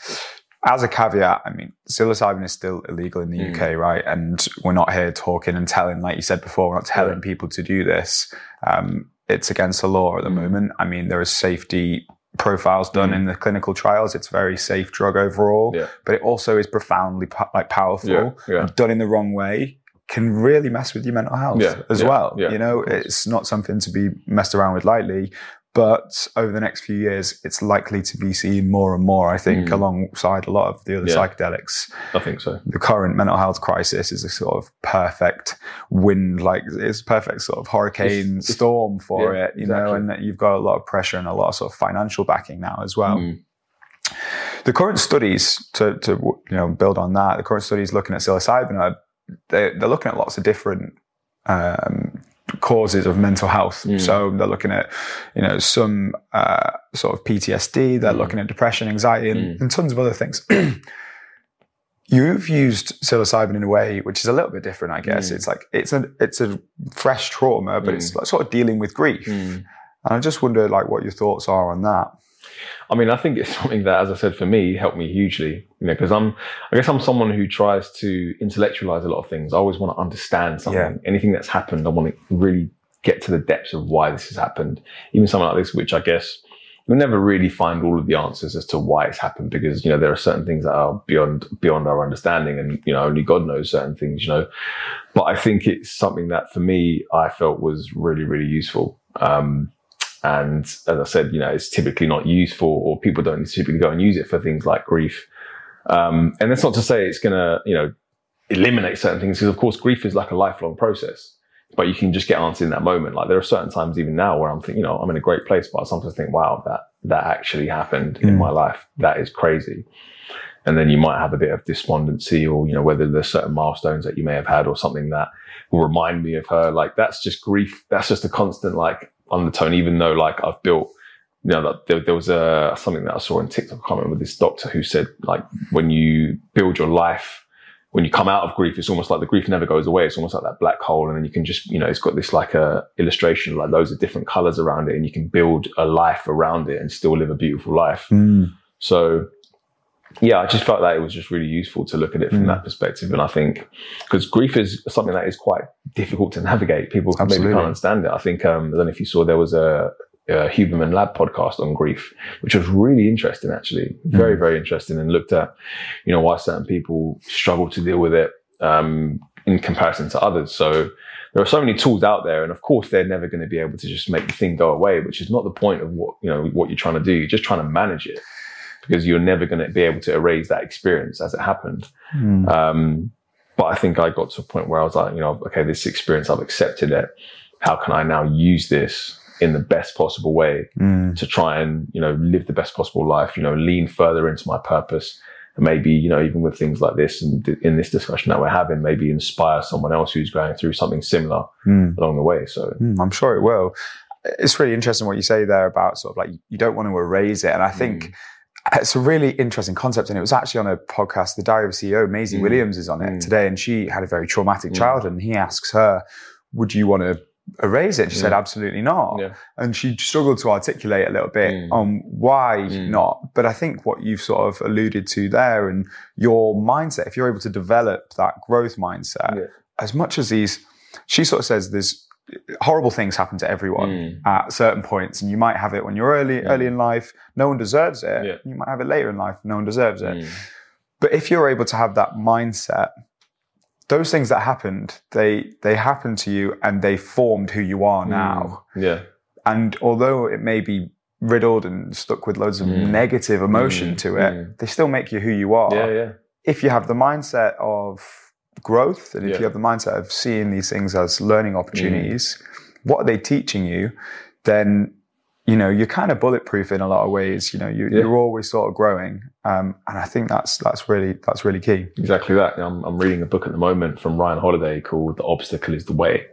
as a caveat, I mean, psilocybin is still illegal in the mm. UK, right? And we're not here talking and telling, like you said before, we're not telling people to do this. Um, it's against the law at the mm. moment. I mean, there are safety profiles done Mm. in the clinical trials. It's a very safe drug overall, Yeah. but it also is profoundly like powerful. Yeah, yeah. Done in the wrong way can really mess with your mental health as well. you know, it's not something to be messed around with lightly. But over the next few years, it's likely to be seen more and more, I think, Mm. alongside a lot of the other Yeah. psychedelics I think so. the current mental health crisis is a sort of perfect wind, like it's a perfect sort of hurricane It's- it's- storm for yeah, it, you know, and that you've got a lot of pressure and a lot of sort of financial backing now as well. Mm. The current studies to, to you know build on that, the current studies looking at psilocybin are they're, they're looking at lots of different um, causes of mental health. Mm. So they're looking at you know some uh, sort of PTSD. They're Mm. looking at depression, anxiety, and, Mm. and tons of other things. You've used psilocybin in a way which is a little bit different, I guess. Mm. It's like it's a it's a fresh trauma, but it's like sort of dealing with grief. Mm. And I just wonder, like, what your thoughts are on that. I mean, I think it's something that, as I said, for me, helped me hugely. You know, because I'm, I guess I'm someone who tries to intellectualize a lot of things. I always want to understand something. Yeah. Anything that's happened, I want to really get to the depths of why this has happened. Even something like this, which I guess you'll never really find all of the answers as to why it's happened, because you know there are certain things that are beyond beyond our understanding, and you know only God knows certain things. You know, but I think it's something that for me I felt was really really useful. Um, and as I said, you know, it's typically not used for, or people don't typically go and use it for things like grief. Um, and that's not to say it's going to, you know, eliminate certain things, because of course, grief is like a lifelong process. But you can just get answered in that moment. Like there are certain times, even now, where I'm thinking, you know, I'm in a great place, but I sometimes think, wow, that that actually happened in Mm. my life. That is crazy. And then you might have a bit of despondency, or you know, whether there's certain milestones that you may have had, or something that will remind me of her. Like that's just grief. That's just a constant like undertone. Even though like I've built, you know, that there, there was a something that I saw on TikTok. I can't remember this doctor who said like when you build your life, when you come out of grief, it's almost like the grief never goes away. It's almost like that black hole, and then you can just you know it's got this like a illustration like loads of different colors around it, and you can build a life around it and still live a beautiful life. Hmm. So yeah, I just felt that it was just really useful to look at it from Mm. that perspective. And I think because grief is something that is quite difficult to navigate. People maybe can't understand it. I think, um, I don't know if you saw, there was a, a Huberman Lab podcast on grief, which was really interesting, actually. Very, very interesting and looked at, you know, why certain people struggle to deal with it, um, in comparison to others. So there are so many tools out there. And of course, they're never going to be able to just make the thing go away, which is not the point of what, you know, what you're trying to do. You're just trying to manage it because you're never going to be able to erase that experience as it happened. Mm. Um, but I think I got to a point where I was like, you know, okay, this experience, I've accepted it. How can I now use this in the best possible way Mm. to try and, you know, live the best possible life, you know, lean further into my purpose. And maybe, you know, even with things like this and th- in this discussion that we're having, maybe inspire someone else who's going through something similar Mm. along the way. So, Mm, I'm sure it will. It's really interesting what you say there about sort of like you don't want to erase it. And I think Mm. It's a really interesting concept. And it was actually on a podcast, The Diary of a CEO, Maisie Mm. Williams is on it Mm. today. And she had a very traumatic Mm. childhood. And he asks her, Would you want to erase it? She said, Absolutely not. yeah. And she struggled to articulate a little bit Mm. on why Mm. not. But I think what you've sort of alluded to there and your mindset, if you're able to develop that growth mindset, Yeah. as much as these, she sort of says there's horrible things happen to everyone Mm. at certain points, and you might have it when you're early, Mm. early in life. No one deserves it. Yeah. You might have it later in life. No one deserves it. Mm. But if you're able to have that mindset, those things that happened, they they happened to you, and they formed who you are now. Yeah. And although it may be riddled and stuck with loads of Mm. negative emotion Mm. to it, Mm. they still make you who you are. Yeah. Yeah. If you have the mindset of growth and if Yeah. you have the mindset of seeing these things as learning Mm. opportunities, what are they teaching you? Then you know you're kind of bulletproof in a lot of ways. You know you, Yeah. you're always sort of growing, um, and I think that's that's really that's really key. Exactly that. I'm, I'm reading a book at the moment from Ryan Holiday called The Obstacle is the Way.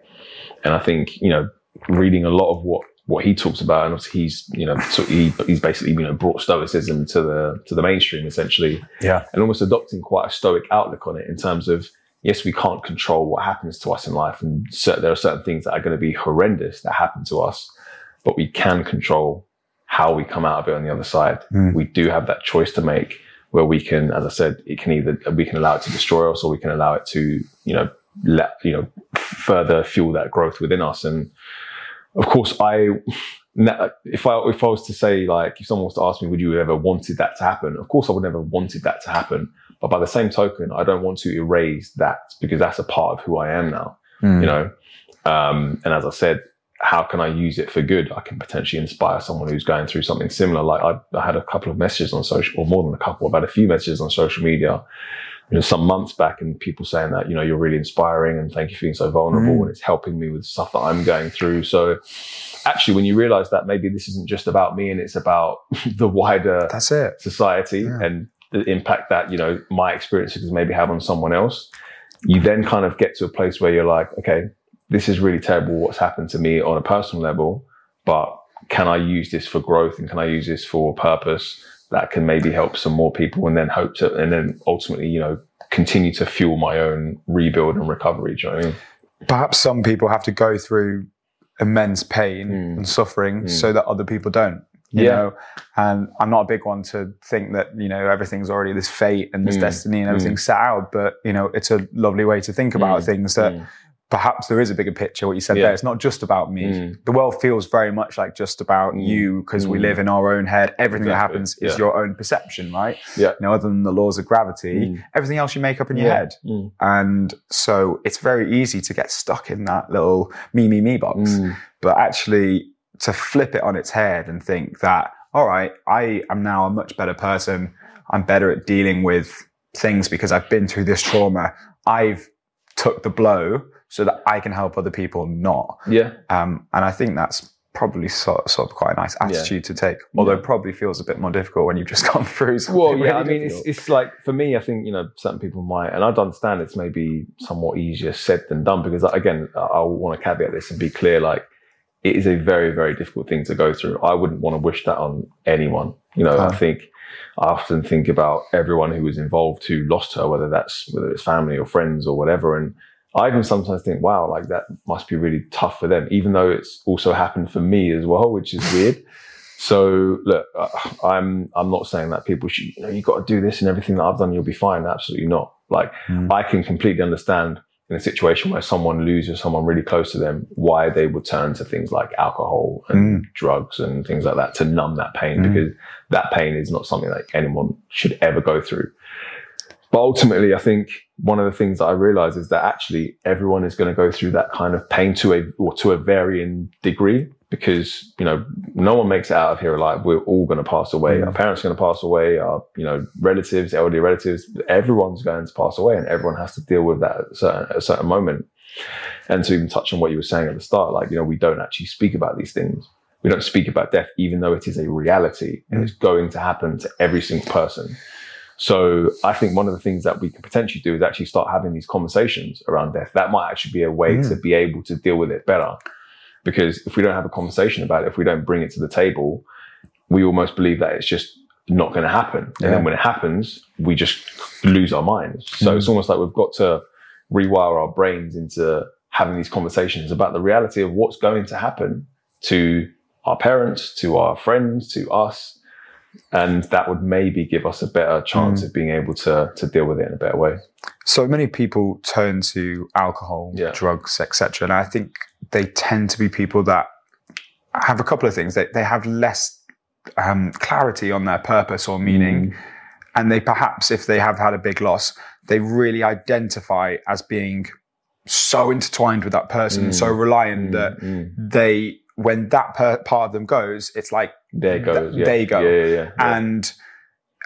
And I think, you know, reading a lot of what, what he talks about, and obviously he's, you know, so he, he's basically, you know, brought stoicism to the, to the mainstream essentially Yeah. and almost adopting quite a stoic outlook on it in terms of, yes, we can't control what happens to us in life. And there are certain things that are going to be horrendous that happen to us, but we can control how we come out of it on the other side. Mm. We do have that choice to make where we can, as I said, it can either we can allow it to destroy us or we can allow it to, you know, let you know further fuel that growth within us. And of course, I if I if I was to say like if someone was to ask me, would you ever wanted that to happen? Of course, I would never wanted that to happen. But by the same token, I don't want to erase that because that's a part of who I am now. Mm. You know, um, and as I said, how can I use it for good? I can potentially inspire someone who's going through something similar. Like I, I had a couple of messages on social, or more than a couple. I've had a few messages on social media you know, some months back and people saying that, you know, you're really inspiring and thank you for being so vulnerable Mm. and it's helping me with stuff that I'm going through. So actually, when you realize that maybe this isn't just about me and it's about the wider That's it. society Yeah. and the impact that, you know, my experiences maybe have on someone else, you then kind of get to a place where you're like, okay, this is really terrible what's happened to me on a personal level, but can I use this for growth and can I use this for purpose that can maybe help some more people and then hope to, and then ultimately, you know, continue to fuel my own rebuild and recovery. Do you know what I mean? Perhaps some people have to go through immense pain Mm. and suffering Mm. so that other people don't. You Yeah. know, and I'm not a big one to think that you know everything's already this fate and this Mm. destiny and everything's set out. But you know, it's a lovely way to think about Mm. things that Mm. perhaps there is a bigger picture. What you said Yeah. there, it's not just about me. Mm. The world feels very much like just about Mm. you because we Mm. live in our own head. Everything that Exactly. happens is Yeah. your own perception, right? Yeah. You know, other than the laws of gravity, Mm. everything else you make up in your Yeah. head. Mm. And so it's very easy to get stuck in that little me, me, me box. Mm. But actually to flip it on its head and think that, all right, I am now a much better person. I'm better at dealing with things because I've been through this trauma. I've took the blow so that I can help other people not. Yeah. Um, and I think that's probably sort, sort of quite a nice Yeah. attitude to take, although Yeah. it probably feels a bit more difficult when you've just gone through something. Well, yeah, really I mean, it's, it's like for me, I think you know certain people might, and I'd understand it's maybe somewhat easier said than done because again, I I want to caveat this and be clear, like it is a very, very difficult thing to go through. I wouldn't want to wish that on anyone. You know. I think I often think about everyone who was involved who lost her, whether that's whether it's family or friends or whatever, and I even sometimes think, wow, like that must be really tough for them, even though it's also happened for me as well, which is weird. So look, uh, I'm I'm not saying that people should you know you got to do this and everything that I've done you'll be fine. Absolutely not. Like Mm. I can completely understand in a situation where someone loses someone really close to them why they would turn to things like alcohol and drugs and things like that to numb that pain Mm. because that pain is not something that anyone should ever go through. But ultimately, I think one of the things that I realize is that actually everyone is going to go through that kind of pain to a or to a varying degree because you know no one makes it out of here alive. We're all going to pass away. Mm. Our parents are going to pass away. Our you know relatives, elderly relatives, everyone's going to pass away, and everyone has to deal with that at a certain, at a certain moment. And to even touch on what you were saying at the start, like you know we don't actually speak about these things. We don't speak about death, even though it is a reality and Mm. it's going to happen to every single person. So I think one of the things that we can potentially do is actually start having these conversations around death. That might actually be a way Mm. to be able to deal with it better. Because if we don't have a conversation about it, if we don't bring it to the table, we almost believe that it's just not going to happen. And Yeah. then when it happens, we just lose our minds. So Mm. it's almost like we've got to rewire our brains into having these conversations about the reality of what's going to happen to our parents, to our friends, to us. And that would maybe give us a better chance Mm. of being able to, to deal with it in a better way. so many people turn to alcohol, Yeah. drugs, etc. And I think they tend to be people that have a couple of things. They they have less um, clarity on their purpose or meaning, and they perhaps, if they have had a big loss, they really identify as being so intertwined with that person, Mm. so reliant Mm, that mm. they, when that per- part of them goes, it's like it goes. Th- yeah. there you go. Yeah, yeah, and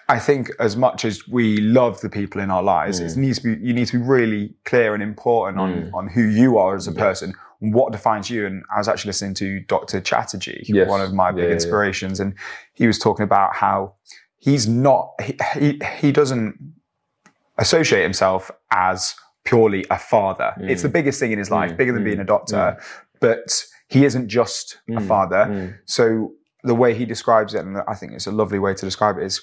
I think as much as we love the people in our lives, Mm. it needs to be you need to be really clear and important on Mm. on who you are as a person, what defines you. And I was actually listening to Dr. Chatterjee, Yes. one of my big yeah, yeah. inspirations, and he was talking about how he's not he, he he doesn't associate himself as purely a father. Mm. It's the biggest thing in his life, Mm. bigger than Mm. being a doctor, but he isn't just a Mm. father. Mm. So the way he describes it, and I think it's a lovely way to describe it, is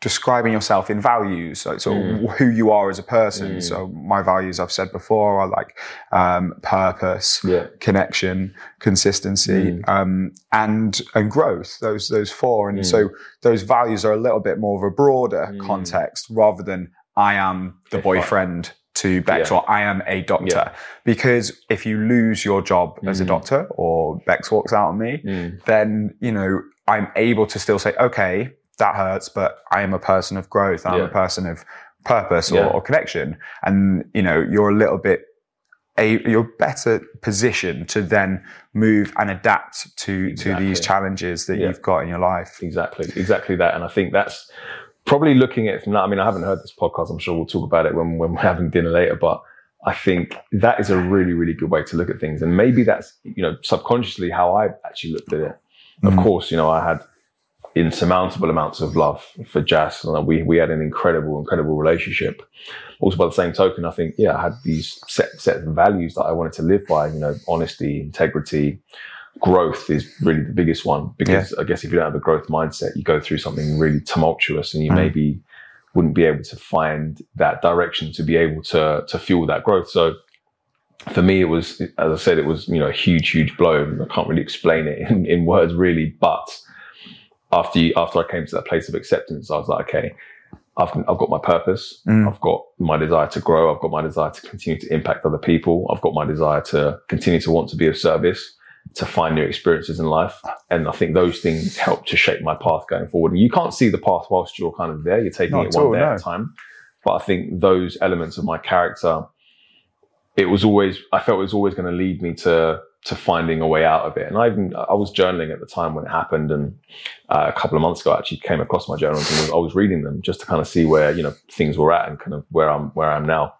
describing yourself in values. So, so Mm. who you are as a person. Mm. So my values, I've said before, are like um, purpose, Yeah. connection, consistency, Mm. um, and and growth. Those those four, and so those values are a little bit more of a broader Mm. context rather than I am the boyfriend to Bex Yeah. or I am a doctor. Because if you lose your job as a Mhm. doctor or Bex walks out on me, then, you know, I'm able to still say, okay, that hurts, but I am a person of growth. I'm Yeah. a person of purpose or, Yeah. or connection. And, you know, you're a little bit, a, you're better positioned to then move and adapt to, to these challenges that Yeah. you've got in your life. Exactly, exactly that. And I think that's probably looking at it from that. I mean, I haven't heard this podcast. I'm sure we'll talk about it when, when we're having dinner later. But I think that is a really, really good way to look at things. And maybe that's, you know, subconsciously how I actually looked at it. Of Mhm. course, you know, I had insurmountable amounts of love for Jazz. And we, we had an incredible, incredible relationship. Also, by the same token, I think, yeah, I had these set, set of values that I wanted to live by, you know, honesty, integrity, growth is really the biggest one because I guess if you don't have a growth mindset, you go through something really tumultuous and you Mm. maybe wouldn't be able to find that direction to be able to to fuel that growth. So for me, it was, as I said, it was you know a huge, huge blow. I can't really explain it in, in words really, but after you, after I came to that place of acceptance, I was like, okay, I've I've got my purpose. Mm. I've got my desire to grow. I've got my desire to continue to impact other people. I've got my desire to continue to want to be of service, to find new experiences in life. And I think those things help to shape my path going forward. And you can't see the path whilst you're kind of there. You're taking Not it one all, day at a time. But I think those elements of my character, it was always, I felt it was always going to lead me to, to finding a way out of it. And I even, I was journaling at the time when it happened. And uh, a couple of months ago, I actually came across my journals and was, I was reading them just to kind of see where, you know, things were at and kind of where I'm, where I'm now.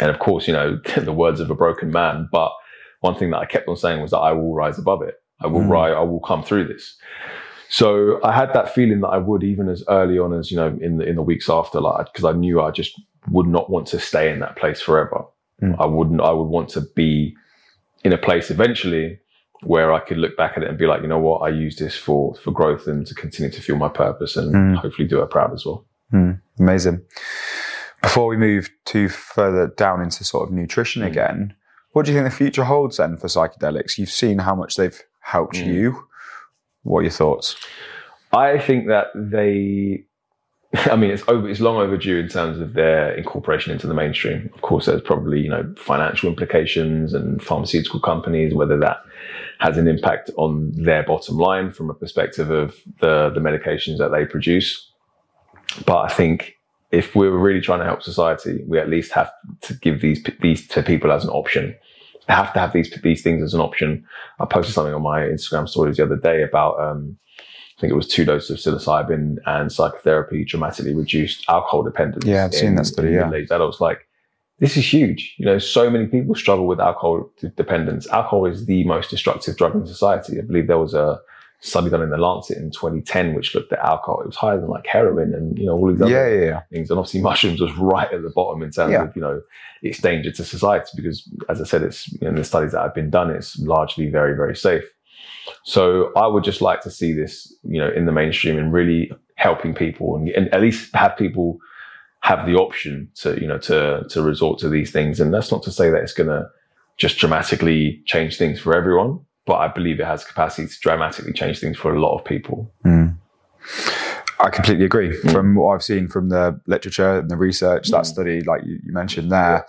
And of course, you know, the words of a broken man. But one thing that I kept on saying was that I will rise above it. I will Mm. rise. I will come through this. So I had that feeling that I would, even as early on as you know, in the in the weeks after, like because I knew I just would not want to stay in that place forever. Mm. I wouldn't. I would want to be in a place eventually where I could look back at it and be like, you know what, I use this for for growth and to continue to feel my purpose and Mm. hopefully do her proud as well. Mm, amazing. Before we move too further down into sort of nutrition Mm. again, what do you think the future holds then for psychedelics? You've seen how much they've helped Mm. you. What are your thoughts? I think that they, I mean, it's over, it's long overdue in terms of their incorporation into the mainstream. Of course, there's probably you know financial implications and pharmaceutical companies, whether that has an impact on their bottom line from a perspective of the the medications that they produce. But I think if we're really trying to help society, we at least have to give these these to people as an option. They have to have these these things as an option. I posted something on my Instagram stories the other day about. Um, I think it was two doses of psilocybin and psychotherapy dramatically reduced alcohol dependence. Yeah, I've seen that study, in yeah. middle-aged adults. Like, this is huge. You know, so many people struggle with alcohol dependence. Alcohol is the most destructive drug in society. I believe there was a study done in the Lancet in 2010 which looked at alcohol. It was higher than like heroin and you know all these other Yeah, yeah, yeah. things. And obviously, mushrooms was right at the bottom in terms of you know its danger to society because, as I said, it's in the studies that have been done, it's largely very, very safe. So I would just like to see this, you know, in the mainstream and really helping people and, and at least have people have the option to, you know, to to resort to these things. And that's not to say that it's going to just dramatically change things for everyone, but I believe it has capacity to dramatically change things for a lot of people. Mm. I completely agree. Mm. From what I've seen from the literature and the research, that Mm. study, like you, you mentioned there,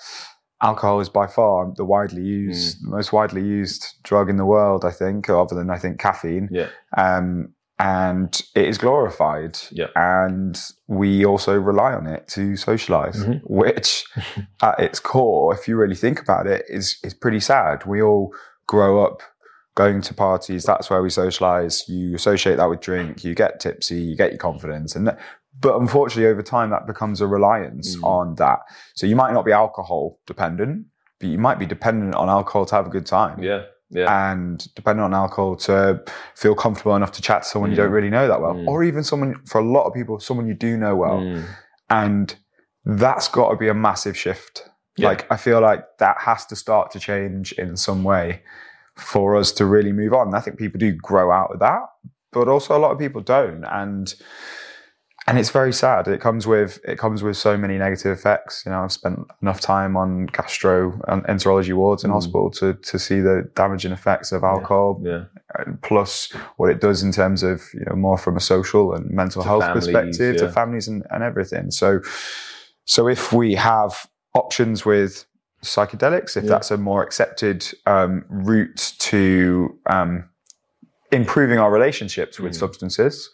alcohol is by far the widely used, Mm. most widely used drug in the world, I think, other than I think caffeine. Yeah. Um, and it is glorified. Yeah. And we also rely on it to socialize, Mhm. which at its core, if you really think about it, is, is pretty sad. We all grow up going to parties. That's where we socialize. You associate that with drink. You get tipsy. You get your confidence. And, but unfortunately, over time, that becomes a reliance Mm. on that. So you might not be alcohol dependent, but you might be dependent on alcohol to have a good time Yeah. Yeah. and dependent on alcohol to feel comfortable enough to chat to someone you Mm. don't really know that well, Mm. or even someone for a lot of people, someone you do know well, Mm. and that's got to be a massive shift. Yeah. Like I feel like that has to start to change in some way for us to really move on. I think people do grow out of that, but also a lot of people don't, and and it's very sad. It comes with it comes with so many negative effects. You know, I've spent enough time on gastro and enterology wards in Mm. hospital to to see the damaging effects of alcohol, Yeah. plus what it does in terms of you know more from a social and mental To health families, perspective to families and, and everything. So, so if we have options with psychedelics if Yeah. that's a more accepted um, route to um, improving our relationships with Mm. substances.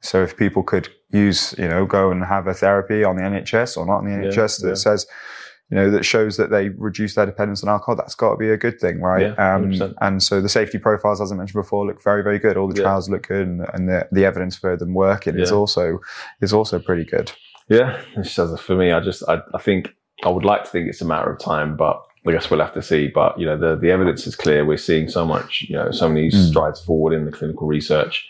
So if people could use, you know, go and have a therapy on the NHS or not on the Yeah, NHS that yeah. says, you know, that shows that they reduce their dependence on alcohol, that's got to be a good thing, right? Yeah, um, and so the safety profiles, as I mentioned before, look very, very good. All the Yeah. trials look good, and, and the, the evidence for them working is also is also pretty good. Yeah, for me, I just I, I think I would like to think it's a matter of time, but I guess we'll have to see. But you know, the the evidence is clear. We're seeing so much, you know, so many Mm. strides forward in the clinical research.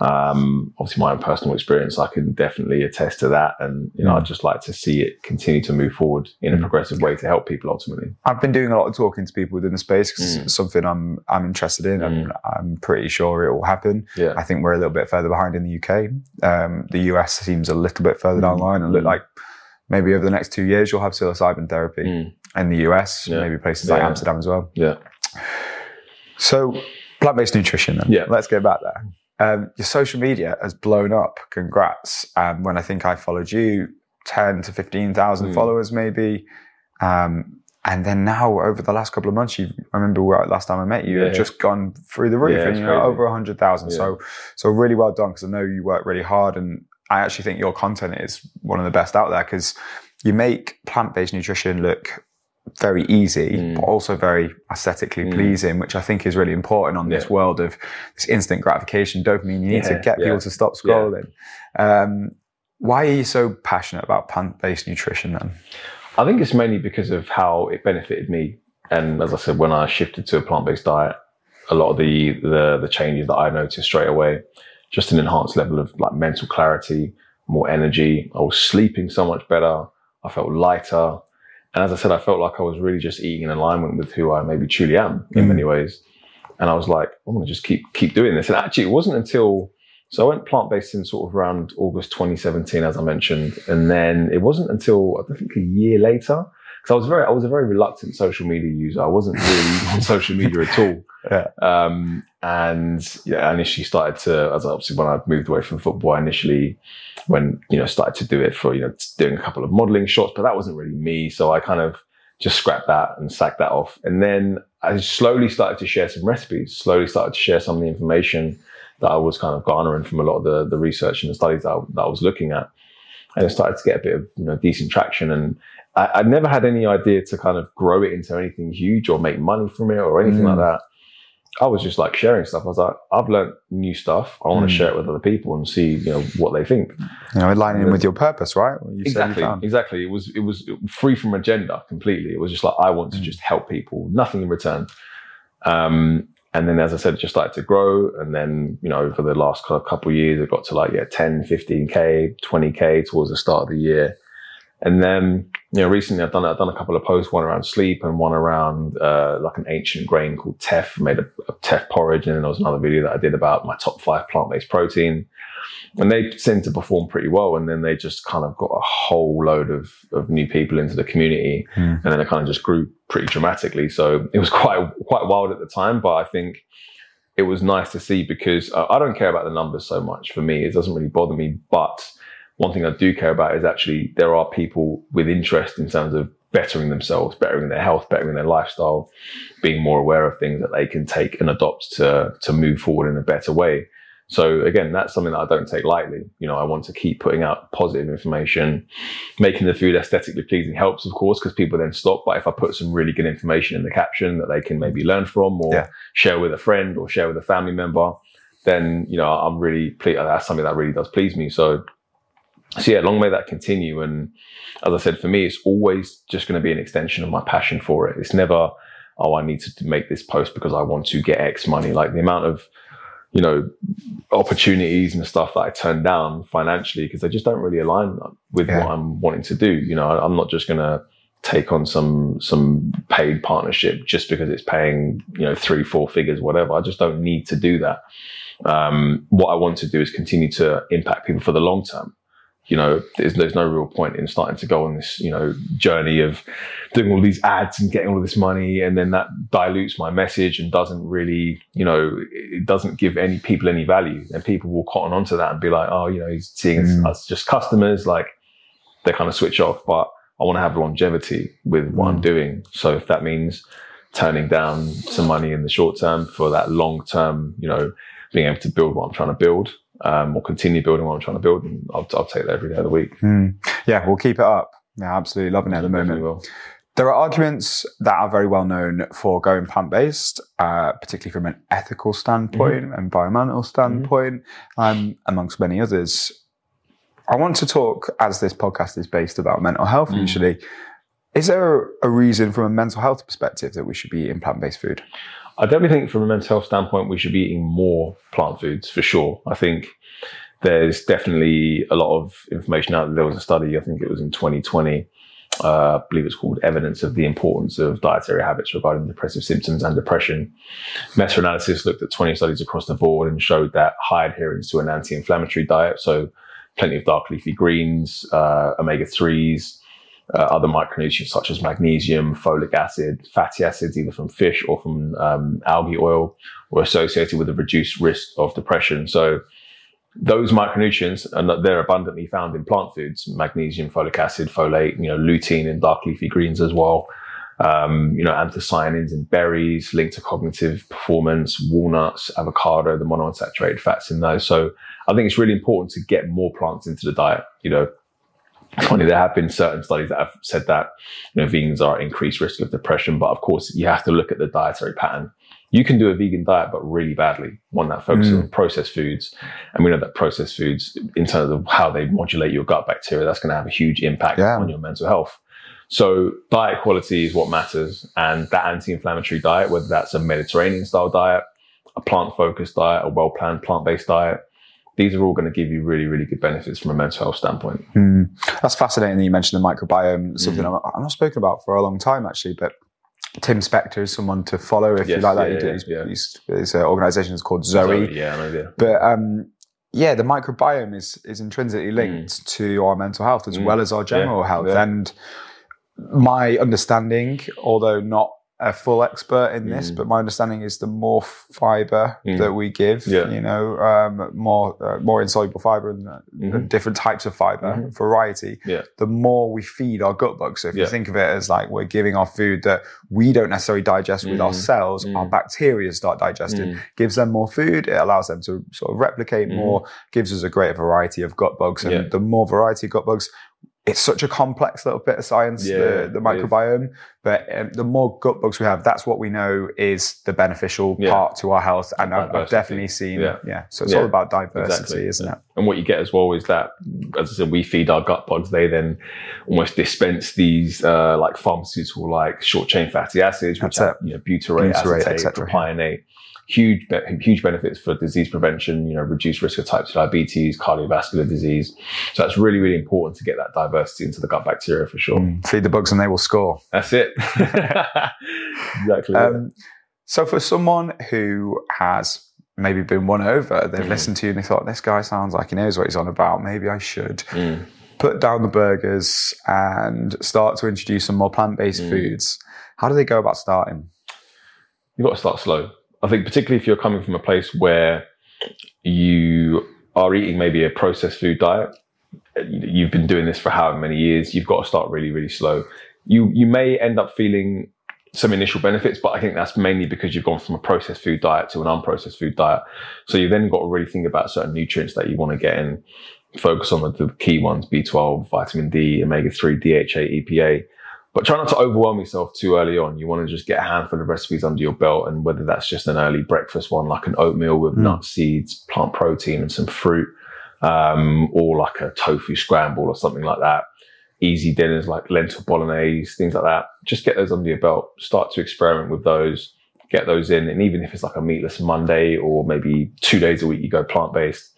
Um, obviously, my own personal experience, I can definitely attest to that, and you know, Mm. I'd just like to see it continue to move forward in a Mm. progressive way to help people ultimately. I've been doing a lot of talking to people within the space because Mm. it's something I'm I'm interested in, and I'm pretty sure it will happen. Yeah, I think we're a little bit further behind in the UK. Um, the US seems a little bit further down the line, and look Mm. like maybe over the next two years you'll have psilocybin therapy Mm. in the US, Yeah. maybe places like Yeah. Amsterdam as well. yeah, So, plant-based nutrition. Then. Yeah. let's go back there. Um, your social media has blown up. Congrats! Um, when I think I followed you, ten to fifteen thousand Mm. followers, maybe. Um, and then now, over the last couple of months, you I remember where- last time I met you, you had just gone through the roof, Yeah, and it's you know, over hundred thousand. Yeah. So, so really well done because I know you work really hard, and I actually think your content is one of the best out there because you make plant-based nutrition look very easy, Mm. but also very aesthetically Mm. pleasing, which I think is really important on this Yeah. world of this instant gratification, dopamine. You need to Yeah, get people to stop Yeah. scrolling. Um, why are you so passionate about plant-based nutrition then? I think it's mainly because of how it benefited me. And as I said, when I shifted to a plant-based diet, a lot of the the, the changes that I noticed straight away, just an enhanced level of like mental clarity, more energy. I was sleeping so much better. I felt lighter. And as I said, I felt like I was really just eating in alignment with who I maybe truly am in Mm. many ways. And I was like, I'm gonna just keep keep doing this. And actually it wasn't until so I went plant based in sort of around August 2017, as I mentioned, and then it wasn't until I think a year later because I was very I was a very reluctant social media user. I wasn't really on social media at all. Yeah. Um, and yeah, I initially started to as I- obviously when I moved away from football, I initially when you know started to do it for you know doing a couple of modeling shots, but that wasn't really me. So I kind of just scrapped that and sacked that off. And then I slowly started to share some recipes. Slowly started to share some of the information that I was kind of garnering from a lot of the, the research and the studies that I, that I was looking at. And it started to get a bit of you know decent traction. And I, I never had any idea to kind of grow it into anything huge or make money from it or anything Mm. like that. I was just like sharing stuff. I was like, I've learned new stuff. I want Mm. to share it with other people and see you know what they think. You know, aligning in with your purpose, right? You Exactly, exactly. It was it was free from agenda completely. It was just like I want to Mm. just help people, nothing in return. Um, and then, as I said, it just started to grow. And then, you know, over the last cou- couple of years, it got to like, yeah, 10, 15K, 20K towards the start of the year. And then, you know, recently I've done, I've done a couple of posts, one around sleep and one around, uh, like an ancient grain called teff, made a, a teff porridge. And then there was another video that I did about my top five plant-based protein. And they seemed to perform pretty well. And then they just kind of got a whole load of, of new people into the community. Hmm. And then it kind of just grew pretty dramatically. So it was quite, quite wild at the time, but I think it was nice to see because uh, I don't care about the numbers so much. For me, it doesn't really bother me. But one thing I do care about is actually there are people with interest in terms of bettering themselves, bettering their health, bettering their lifestyle, being more aware of things that they can take and adopt to, to move forward in a better way. So again, that's something that I don't take lightly. You know, I want to keep putting out positive information. Making the food aesthetically pleasing helps, of course, because people then stop. But if I put some really good information in the caption that they can maybe learn from or Yeah. share with a friend or share with a family member, then, you know, I'm really pleased. That's something that really does please me. So, so yeah, long may that continue. And as I said, for me, it's always just going to be an extension of my passion for it. It's never, oh, I need to make this post because I want to get X money. Like the amount of, you know, opportunities and stuff that I turn down financially because they just don't really align with Yeah. what I'm wanting to do. You know, I'm not just going to take on some some paid partnership just because it's paying you know three four figures whatever i just don't need to do that um, what i want to do is continue to impact people for the long term you know there's, there's no real point in starting to go on this you know journey of doing all these ads and getting all this money and then that dilutes my message and doesn't really you know it doesn't give any people any value and people will cotton onto that and be like oh you know he's seeing us- Mm. us just customers like they kind of switch off but I want to have longevity with what I'm Mm. doing. So if that means turning down some money in the short term for that long term, you know, being able to build what I'm trying to build, um, or continue building what I'm trying to build, and I'll, I'll take that every day of the week. Mm. Yeah, we'll keep it up. Yeah, absolutely loving it at the moment. will. There are arguments that are very well known for going plant based, uh, particularly from an ethical standpoint, Mm-hmm. environmental standpoint, um, amongst many others. I want to talk, as this podcast is based about mental health Mm. usually. Is there a reason from a mental health perspective that we should be eating plant based food? I definitely think from a mental health standpoint, we should be eating more plant foods for sure. I think there's definitely a lot of information out there. There was a study, I think it was in 2020, uh, I believe it's called Evidence of the Importance of Dietary Habits Regarding Depressive Symptoms and Depression. Meta analysis looked at 20 studies across the board and showed that high adherence to an anti inflammatory diet, so plenty of dark leafy greens, uh, omega 3s, uh, other micronutrients such as magnesium, folic acid, fatty acids, either from fish or from um, algae oil, were associated with a reduced risk of depression. So those micronutrients, and they're abundantly found in plant foods: magnesium, folic acid, folate, you know, lutein in dark leafy greens as well. Um, you know, anthocyanins in berries linked to cognitive performance, walnuts, avocado, the monounsaturated fats in those. So I think it's really important to get more plants into the diet. You know, funny there have been certain studies that have said that you know vegans are at increased risk of depression, but of course you have to look at the dietary pattern. You can do a vegan diet, but really badly, one that focuses Mm. on processed foods. And we know that processed foods, in terms of how they modulate your gut bacteria, that's going to have a huge impact Yeah. on your mental health. So diet quality is what matters. And that anti-inflammatory diet, whether that's a Mediterranean style diet, a plant focused diet, a well planned plant based diet, these are all going to give you really, really good benefits from a mental health standpoint. Hmm. That's fascinating that you mentioned the microbiome, something Mm. I'm, I'm not spoken about for a long time actually, but Tim Spector is someone to follow if you like that. yeah, He yeah, he's, yeah. he's- his uh, organization is called Zoe. yeah, I know. Yeah. But um, yeah, the microbiome is is intrinsically linked to our mental health as Mm. well as our general health. yeah. And my understanding, although not a full expert in this, Mm. but my understanding is the more fiber Mm. that we give, Yeah. you know, um, more uh, more insoluble fiber and, uh, Mhm. and different types of fiber, Mhm. variety, Yeah. the more we feed our gut bugs. So if you think of it as like we're giving our food that we don't necessarily digest with our cells, Mm. our bacteria start digesting Mm. gives them more food. It allows them to sort of replicate Mhm. more, gives us a greater variety of gut bugs. And Yeah. the more variety of gut bugs, it's such a complex little bit of science, Yeah, the, the microbiome. But um, the more gut bugs we have, that's what we know is the beneficial Yeah. part to our health. And I've, I've definitely seen, yeah. Yeah. So it's all about diversity, exactly. isn't it? And what you get as well is that, as I said, we feed our gut bugs. They then almost dispense these uh, like pharmaceutical, like short chain fatty acids, which That's have you know, butyrate, Butyrate, acetate, etc. propionate. Huge, huge benefits for disease prevention. You know, reduced risk of type two diabetes, cardiovascular disease. So that's really, really important to get that diversity into the gut bacteria for sure. Mm. Feed the bugs and they will score. That's it. exactly. Um, so for someone who has maybe been won over, they've Mm. listened to you and they thought, this guy sounds like he knows what he's on about. Maybe I should. Mm. put down the burgers and start to introduce some more plant-based Mm. foods how do they go about starting you've got to start slow. I think particularly if you're coming from a place where you are eating maybe a processed food diet, you've been doing this for however many years, you've got to start really, really slow. You you may end up feeling some initial benefits, but I think that's mainly because you've gone from a processed food diet to an unprocessed food diet. So you've then got to really think about certain nutrients that you want to get in. Focus on the, the key ones: B12, vitamin D, omega three, DHA, EPA. But try not to overwhelm yourself too early on. You want to just get a handful of recipes under your belt, and whether that's just an early breakfast one, like an oatmeal with Mm. nuts, seeds, plant protein, and some fruit, um, or like a tofu scramble or something like that. Easy dinners like lentil bolognese, things like that. Just get those under your belt. Start to experiment with those. Get those in, and even if it's like a meatless Monday or maybe two days a week, you go plant based.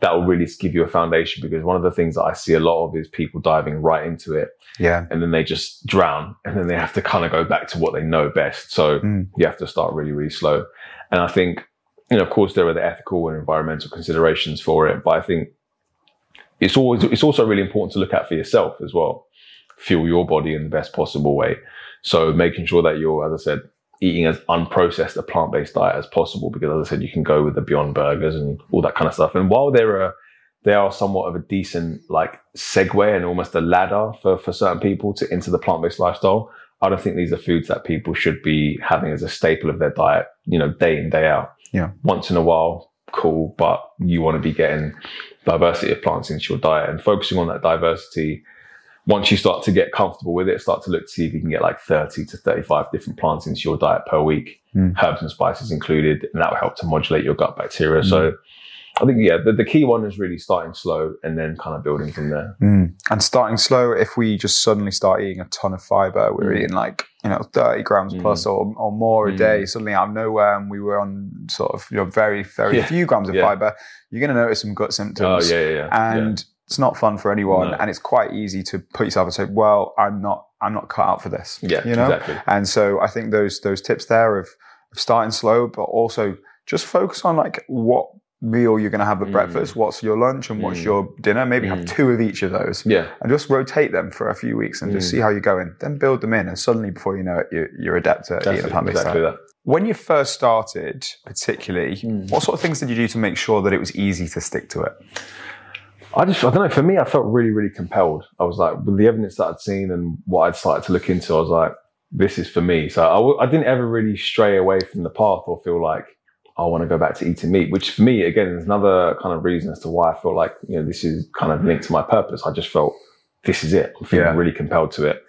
That will really give you a foundation because one of the things that I see a lot of is people diving right into it yeah and then they just drown and then they have to kind of go back to what they know best. So Mm. you have to start really, really slow. And I think, you know, of course there are the ethical and environmental considerations for it, but I think it's always, it's also really important to look at for yourself as well. Fuel your body in the best possible way. So making sure that you're, as I said, eating as unprocessed a plant-based diet as possible, because as I said, you can go with the Beyond Burgers and all that kind of stuff. And while there are they are somewhat of a decent like segue and almost a ladder for, for certain people to into the plant-based lifestyle. I don't think these are foods that people should be having as a staple of their diet, you know, day in, day out. Yeah. Once in a while, cool, but you want to be getting diversity of plants into your diet and focusing on that diversity. Once you start to get comfortable with it, start to look to see if you can get like 30 to 35 different plants into your diet per week, Mm. herbs and spices included, and that will help to modulate your gut bacteria. So I think, yeah, the, the key one is really starting slow and then kind of building from there. Mm. And starting slow, if we just suddenly start eating a ton of fiber, we're Mm. eating like, you know, 30 grams Mm. plus or, or more a Mm. day, suddenly out of nowhere, and we were on sort of, you know, very, very Yeah. few grams of Yeah. fiber, you're going to notice some gut Oh, symptoms. yeah, yeah, yeah. And it's not fun for anyone. No. And it's quite easy to put yourself and say, well, I'm not, I'm not cut out for this. yeah, you know? exactly. And so I think those those tips there of, of starting slow, but also just focus on like what meal you're going to have at Mm. breakfast, what's your lunch, and what's Mm. your dinner. Maybe have Mm. two of each of those, Yeah, and just rotate them for a few weeks and just Mm. see how you're going. Then build them in, and suddenly, before you know it, you're, you're adept at that's eating a it, plant-based exactly diet. that. When you first started, particularly, Mm. what sort of things did you do to make sure that it was easy to stick to it? I just, I don't know. For me, I felt really, really compelled. I was like, with the evidence that I'd seen and what I'd started to look into, I was like, this is for me. So I, w- I didn't ever really stray away from the path or feel like I want to go back to eating meat, which for me, again, is another kind of reason as to why I feel like, you know, this is kind of linked to my purpose. I just felt this is it. I'm feeling Yeah. really compelled to it.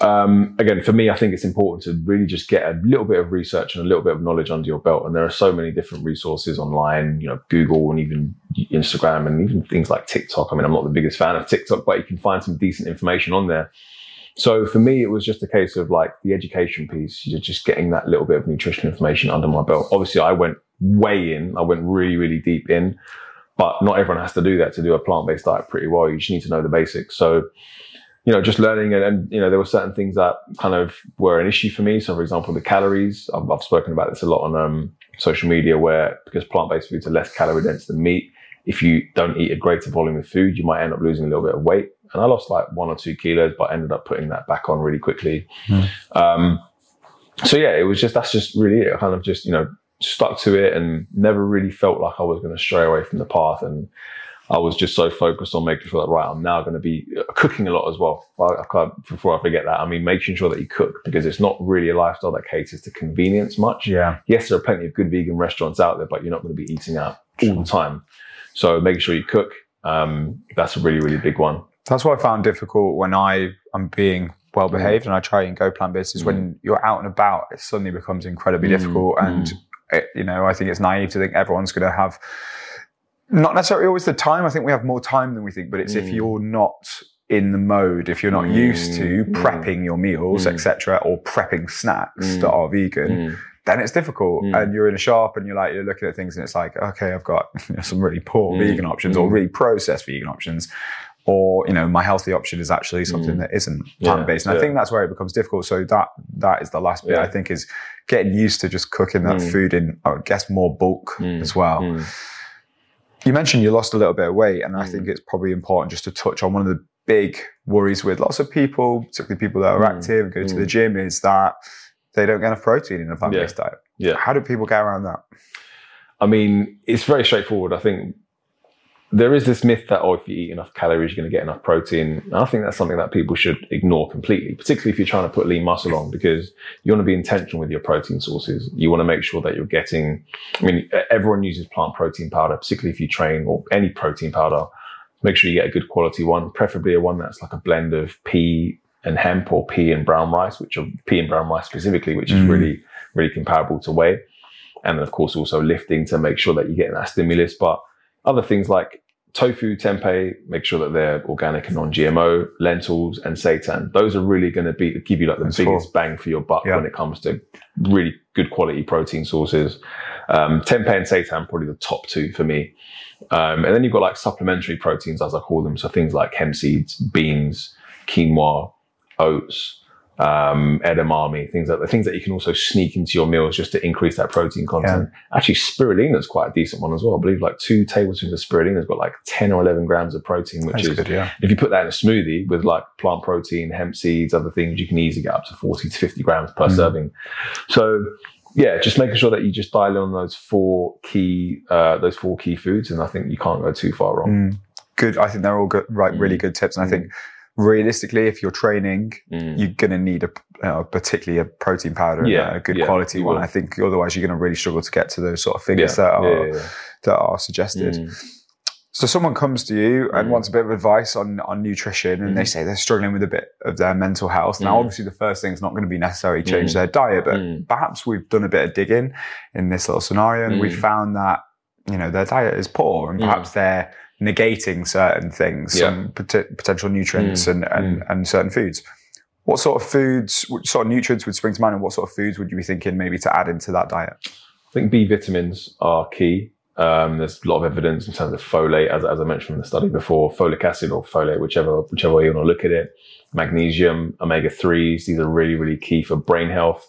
Um, again, for me, I think it's important to really just get a little bit of research and a little bit of knowledge under your belt. And there are so many different resources online, you know, Google and even Instagram and even things like TikTok. I mean, I'm not the biggest fan of TikTok, but you can find some decent information on there. So for me, it was just a case of like the education piece, you're just getting that little bit of nutrition information under my belt. Obviously, I went way in, I went really, really deep in, but not everyone has to do that to do a plant based diet pretty well. You just need to know the basics. So, you know, just learning and, and, you know, there were certain things that kind of were an issue for me. So, for example, the calories, I've, I've spoken about this a lot on um, social media where because plant based foods are less calorie dense than meat, if you don't eat a greater volume of food, you might end up losing a little bit of weight. And I lost like one or two kilos, but I ended up putting that back on really quickly. Hmm. Um, so yeah, it was just, that's just really it. I kind of just, you know, stuck to it and never really felt like I was going to stray away from the path. And I was just so focused on making sure that, right, I'm now going to be uh, cooking a lot as well. I, I can't, before I forget that, I mean, making sure that you cook because it's not really a lifestyle that caters to convenience much Yeah. yes, there are plenty of good vegan restaurants out there, but you're not going to be eating out all the time. So making sure you cook, um, that's a really, really big one. That's what I found difficult when I am being well behaved and I try and go plant based is when you're out and about, it suddenly becomes incredibly Mm, difficult. And, it, you know, I think it's naive to think everyone's going to have not necessarily always the time. I think we have more time than we think, but it's if Mm. you're not in the mode, if you're not used to Mm, mm. prepping your meals, Mm. etc., or prepping snacks Mm. that are vegan, Mm, then it's difficult. Mm. And you're in a shop and you're like, you're looking at things and it's like, okay, I've got you know, some really poor Mm. vegan options or Mm. really processed vegan options. Or, you know, my healthy option is actually something Mm. that isn't plant based. And I think that's where it becomes difficult. So that that is the last bit Yeah. I think is getting used to just cooking that Mm. food in, I guess, more bulk Mm. as well. Mm. You mentioned you lost a little bit of weight, and I Mm. think it's probably important just to touch on one of the big worries with lots of people, particularly people that are Mm. active, go to Mm. the gym, is that they don't get enough protein in a plant based diet. Yeah. How do people get around that? I mean, it's very straightforward. I think there is this myth that, oh, if you eat enough calories, you're going to get enough protein. And I think that's something that people should ignore completely, particularly if you're trying to put lean muscle on, because you want to be intentional with your protein sources. You want to make sure that you're getting, I mean, everyone uses plant protein powder, particularly if you train or any protein powder. Make sure you get a good quality one, preferably a one that's like a blend of pea and hemp or pea and brown rice, which are pea and brown rice specifically, which is Mm. really, really comparable to whey. And then of course also lifting to make sure that you're getting that stimulus. But other things like tofu, tempeh, make sure that they're organic and non-GMO, lentils and seitan. Those are really going to be give you like the That's biggest bang for your buck Yeah. when it comes to really good quality protein sources. Um, tempeh and seitan probably the top two for me. Um, and then you've got like supplementary proteins, as I call them. So things like hemp seeds, beans, quinoa, oats, um, edamame, things like the things that you can also sneak into your meals just to increase that protein content. Actually, spirulina is quite a decent one as well. I believe like two tablespoons of spirulina has got like 10 or 11 grams of protein, which That's is good, yeah. if you put that in a smoothie with like plant protein, hemp seeds, other things, you can easily get up to 40 to 50 grams per Mm. serving. So yeah, just making sure that you just dial in on those four key uh, those four key foods, and I think you can't go too far wrong. Mm. Good. I think they're all good, right? Really Mm. good tips. And I Mm. think realistically, if you're training, Mm. you're going to need a, know, particularly a protein powder, Yeah, a good yeah, quality one. will. I think otherwise you're going to really struggle to get to those sort of yeah, figures that are yeah, yeah, that are suggested. Mm. So someone comes to you and Mm. wants a bit of advice on, on nutrition and they Mm. say they're struggling with a bit of their mental health. Now, Mm. obviously the first thing is not going to be necessarily change Mm. their diet, but Mm. perhaps we've done a bit of digging in this little scenario and we've Mm. found that, you know, their diet is poor and perhaps they're negating certain things, Yeah. some pot- potential nutrients Mm. and, and, and certain foods. What sort of foods, what sort of nutrients would spring to mind and what sort of foods would you be thinking maybe to add into that diet? I think B vitamins are key. Um, there's a lot of evidence in terms of folate, as, as I mentioned in the study before, folic acid or folate, whichever whichever way you want to look at it. Magnesium, omega threes, these are really really key for brain health.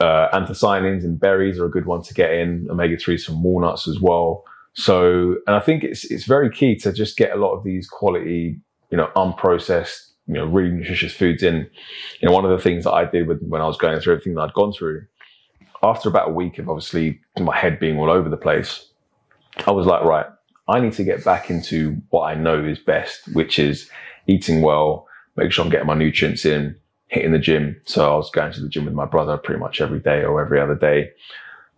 Uh, anthocyanins in berries are a good one to get in. Omega threes from walnuts as well. So, and I think it's it's very key to just get a lot of these quality, you know, unprocessed, you know, really nutritious foods in. You know, one of the things that I did with, when I was going through everything that I'd gone through, after about a week of obviously my head being all over the place, I was like, right, I need to get back into what I know is best, which is eating well, make sure I'm getting my nutrients in, hitting the gym. So I was going to the gym with my brother pretty much every day or every other day.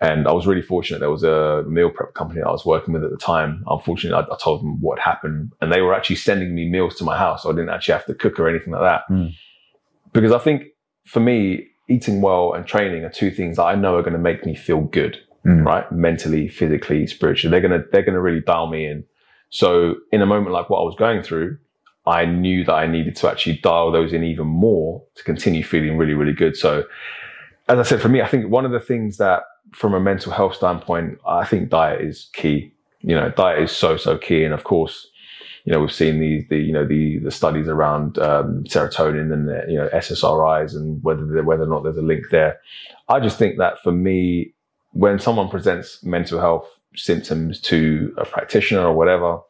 And I was really fortunate. There was a meal prep company I was working with at the time. Unfortunately, I, I told them what happened and they were actually sending me meals to my house. So I didn't actually have to cook or anything like that. Mm. Because I think for me, eating well and training are two things that I know are going to make me feel good Mm. right? Mentally, physically, spiritually. They're gonna they're gonna really dial me in. So in a moment like what I was going through, I knew that I needed to actually dial those in even more to continue feeling really, really good. So as I said, for me, I think one of the things that from a mental health standpoint, I think diet is key. You know, diet is so, so key. And of course, you know, we've seen the, the you know, the, the studies around um, serotonin and, the, you know, SSRIs and whether, whether or not there's a link there. I just think that for me, when someone presents mental health symptoms to a practitioner or whatever,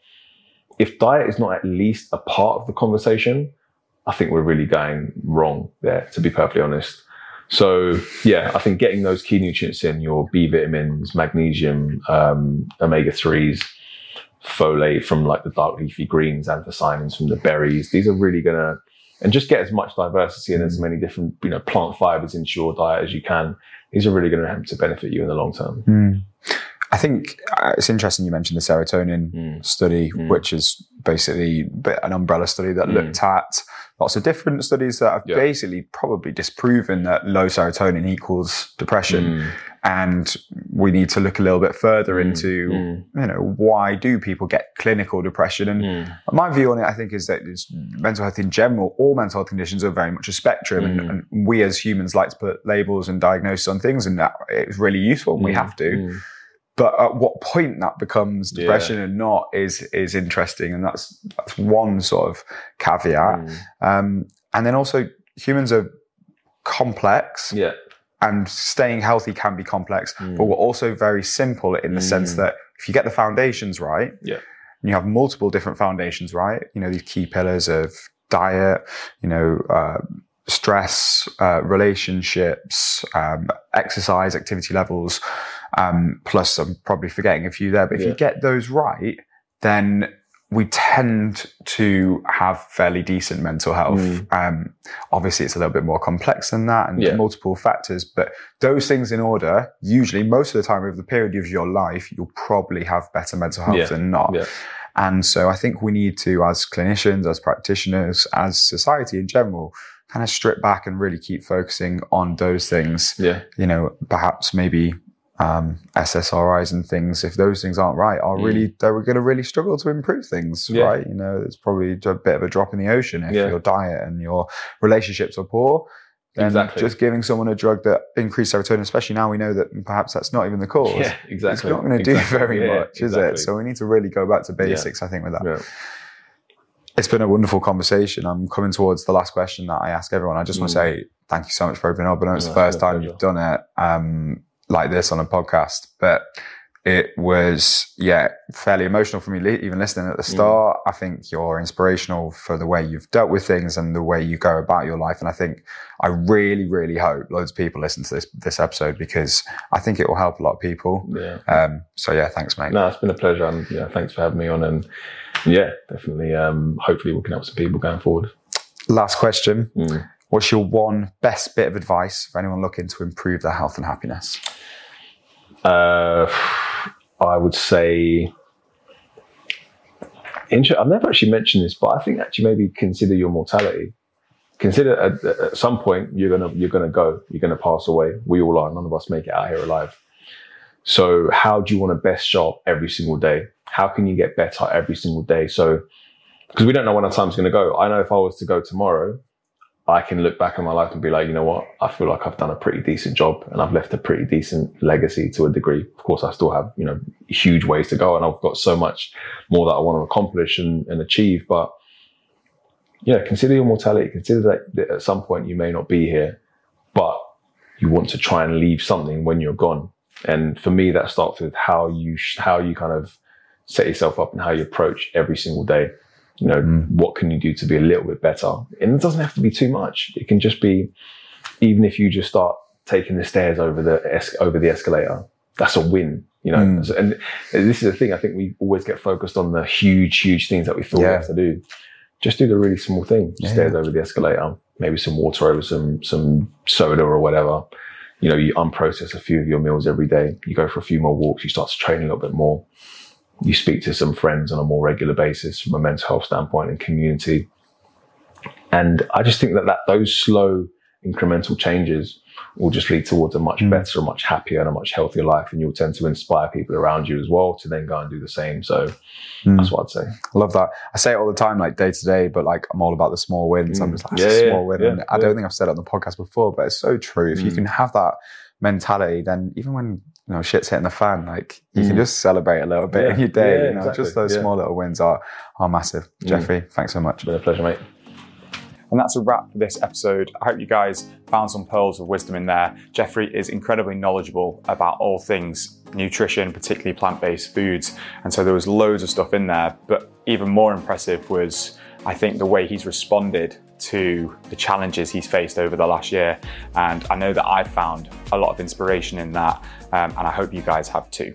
if diet is not at least a part of the conversation, I think we're really going wrong there, to be perfectly honest. So yeah, I think getting those key nutrients in your B vitamins, magnesium, um, omega threes, folate from like the dark leafy greens, anthocyanins from the berries. These are really gonna and just get as much diversity and as many different you know plant fibers into your diet as you can. These are really going to help to benefit you in the long term. Mm. I think uh, it's interesting you mentioned the serotonin Mm. study, Mm. which is basically an umbrella study that Mm. looked at lots of different studies that have Yeah. basically probably disproven that low serotonin equals depression. Mm. And we need to look a little bit further Mm. into, Mm. you know, why do people get clinical depression? And Mm. my view on it, I think, is that it's mental health in general, all mental health conditions are very much a spectrum. Mm. And, and we as humans like to put labels and diagnoses on things, and that is really useful, and we Mm. have to. Mm. But at what point that becomes Yeah. depression and not is is interesting, and that's that's one sort of caveat. Mm. Um, and then also, humans are complex, Yeah. and staying healthy can be complex, Mm. but we're also very simple in the sense Mm. that if you get the foundations right, Yeah. and you have multiple different foundations right, you know these key pillars of diet, you know. Uh, stress, uh, relationships, um, exercise, activity levels, um, plus I'm probably forgetting a few there. But if Yeah. you get those right, then we tend to have fairly decent mental health. Mm. Um, obviously, it's a little bit more complex than that and Yeah. multiple factors, but those things in order, usually most of the time over the period of your life, you'll probably have better mental health Yeah. than not. Yeah. And so I think we need to, as clinicians, as practitioners, as society in general, kind of strip back and really keep focusing on those things. Yeah. You know, perhaps maybe um, SSRIs and things, if those things aren't right, are Mm. really, they're going to really struggle to improve things, Yeah. right? You know, it's probably a bit of a drop in the ocean if Yeah. your diet and your relationships are poor. Then Exactly. just giving someone a drug that increases serotonin, especially now we know that perhaps that's not even the cause. Yeah. Exactly. It's not going to do very Yeah, much, is exactly. it? So we need to really go back to basics, I think, with that. It's been a wonderful conversation. I'm coming towards the last question that I ask everyone. I just want to Mm. say thank you so much for opening up. I know it's the first time pleasure. you've done it um, like this on a podcast, but it was yeah fairly emotional for me even listening at the start. Mm. i think you're inspirational for the way you've dealt with things and the way you go about your life. And i think i really really hope loads of people listen to this this episode because i think it will help a lot of people. Yeah. Um, so yeah thanks mate. No it's been a pleasure and yeah thanks for having me on. And yeah definitely um, hopefully we can help some people going forward. Last question. Mm. What's your one best bit of advice for anyone looking to improve their health and happiness uh, I would say, I've never actually mentioned this, but I think actually maybe consider your mortality. Consider at, at some point you're gonna you're gonna go, you're gonna pass away. We all are. None of us make it out here alive. So how do you want to best show up every single day? How can you get better every single day? So because we don't know when our time's going to go. I know if I was to go tomorrow, I can look back on my life and be like, you know what? I feel like I've done a pretty decent job and I've left a pretty decent legacy to a degree. Of course, I still have, you know, huge ways to go and I've got so much more that I want to accomplish and, and achieve. But yeah, consider your mortality. Consider that, that at some point you may not be here, but you want to try and leave something when you're gone. And for me, that starts with how you, how you kind of set yourself up and how you approach every single day you know, mm. what can you do to be a little bit better? And it doesn't have to be too much. It can just be, even if you just start taking the stairs over the es- over the escalator, that's a win. You know, mm. and this is the thing. I think we always get focused on the huge, huge things that we feel yeah. we have to do. Just do the really small thing. Yeah. Stairs over the escalator, maybe some water over some some soda or whatever. You know, you unprocess a few of your meals every day. You go for a few more walks. You start to train a little bit more you speak to some friends on a more regular basis from a mental health standpoint and community. And I just think that, that those slow incremental changes will just lead towards a much mm. better, a much happier, and a much healthier life. And you'll tend to inspire people around you as well to then go and do the same. So mm. that's what I'd say. I love that. I say it all the time, like day to day, but like I'm all about the small wins. Mm. I'm just like, yeah, a small win. Yeah, and I don't think I've said it on the podcast before, but it's so true. If you mm. can have that mentality, then even when you know shit's hitting the fan, like you mm. can just celebrate a little bit yeah. in your day. Yeah, you know, exactly. just those yeah. small little wins are are massive. Mm. Jeffrey, thanks so much. It's been a pleasure, mate. And that's a wrap for this episode. I hope you guys found some pearls of wisdom in there. Jeffrey is incredibly knowledgeable about all things nutrition, particularly plant based foods. And so there was loads of stuff in there. But even more impressive was, I think, the way he's responded to the challenges he's faced over the last year. And I know that I've found a lot of inspiration in that, um, and I hope you guys have too.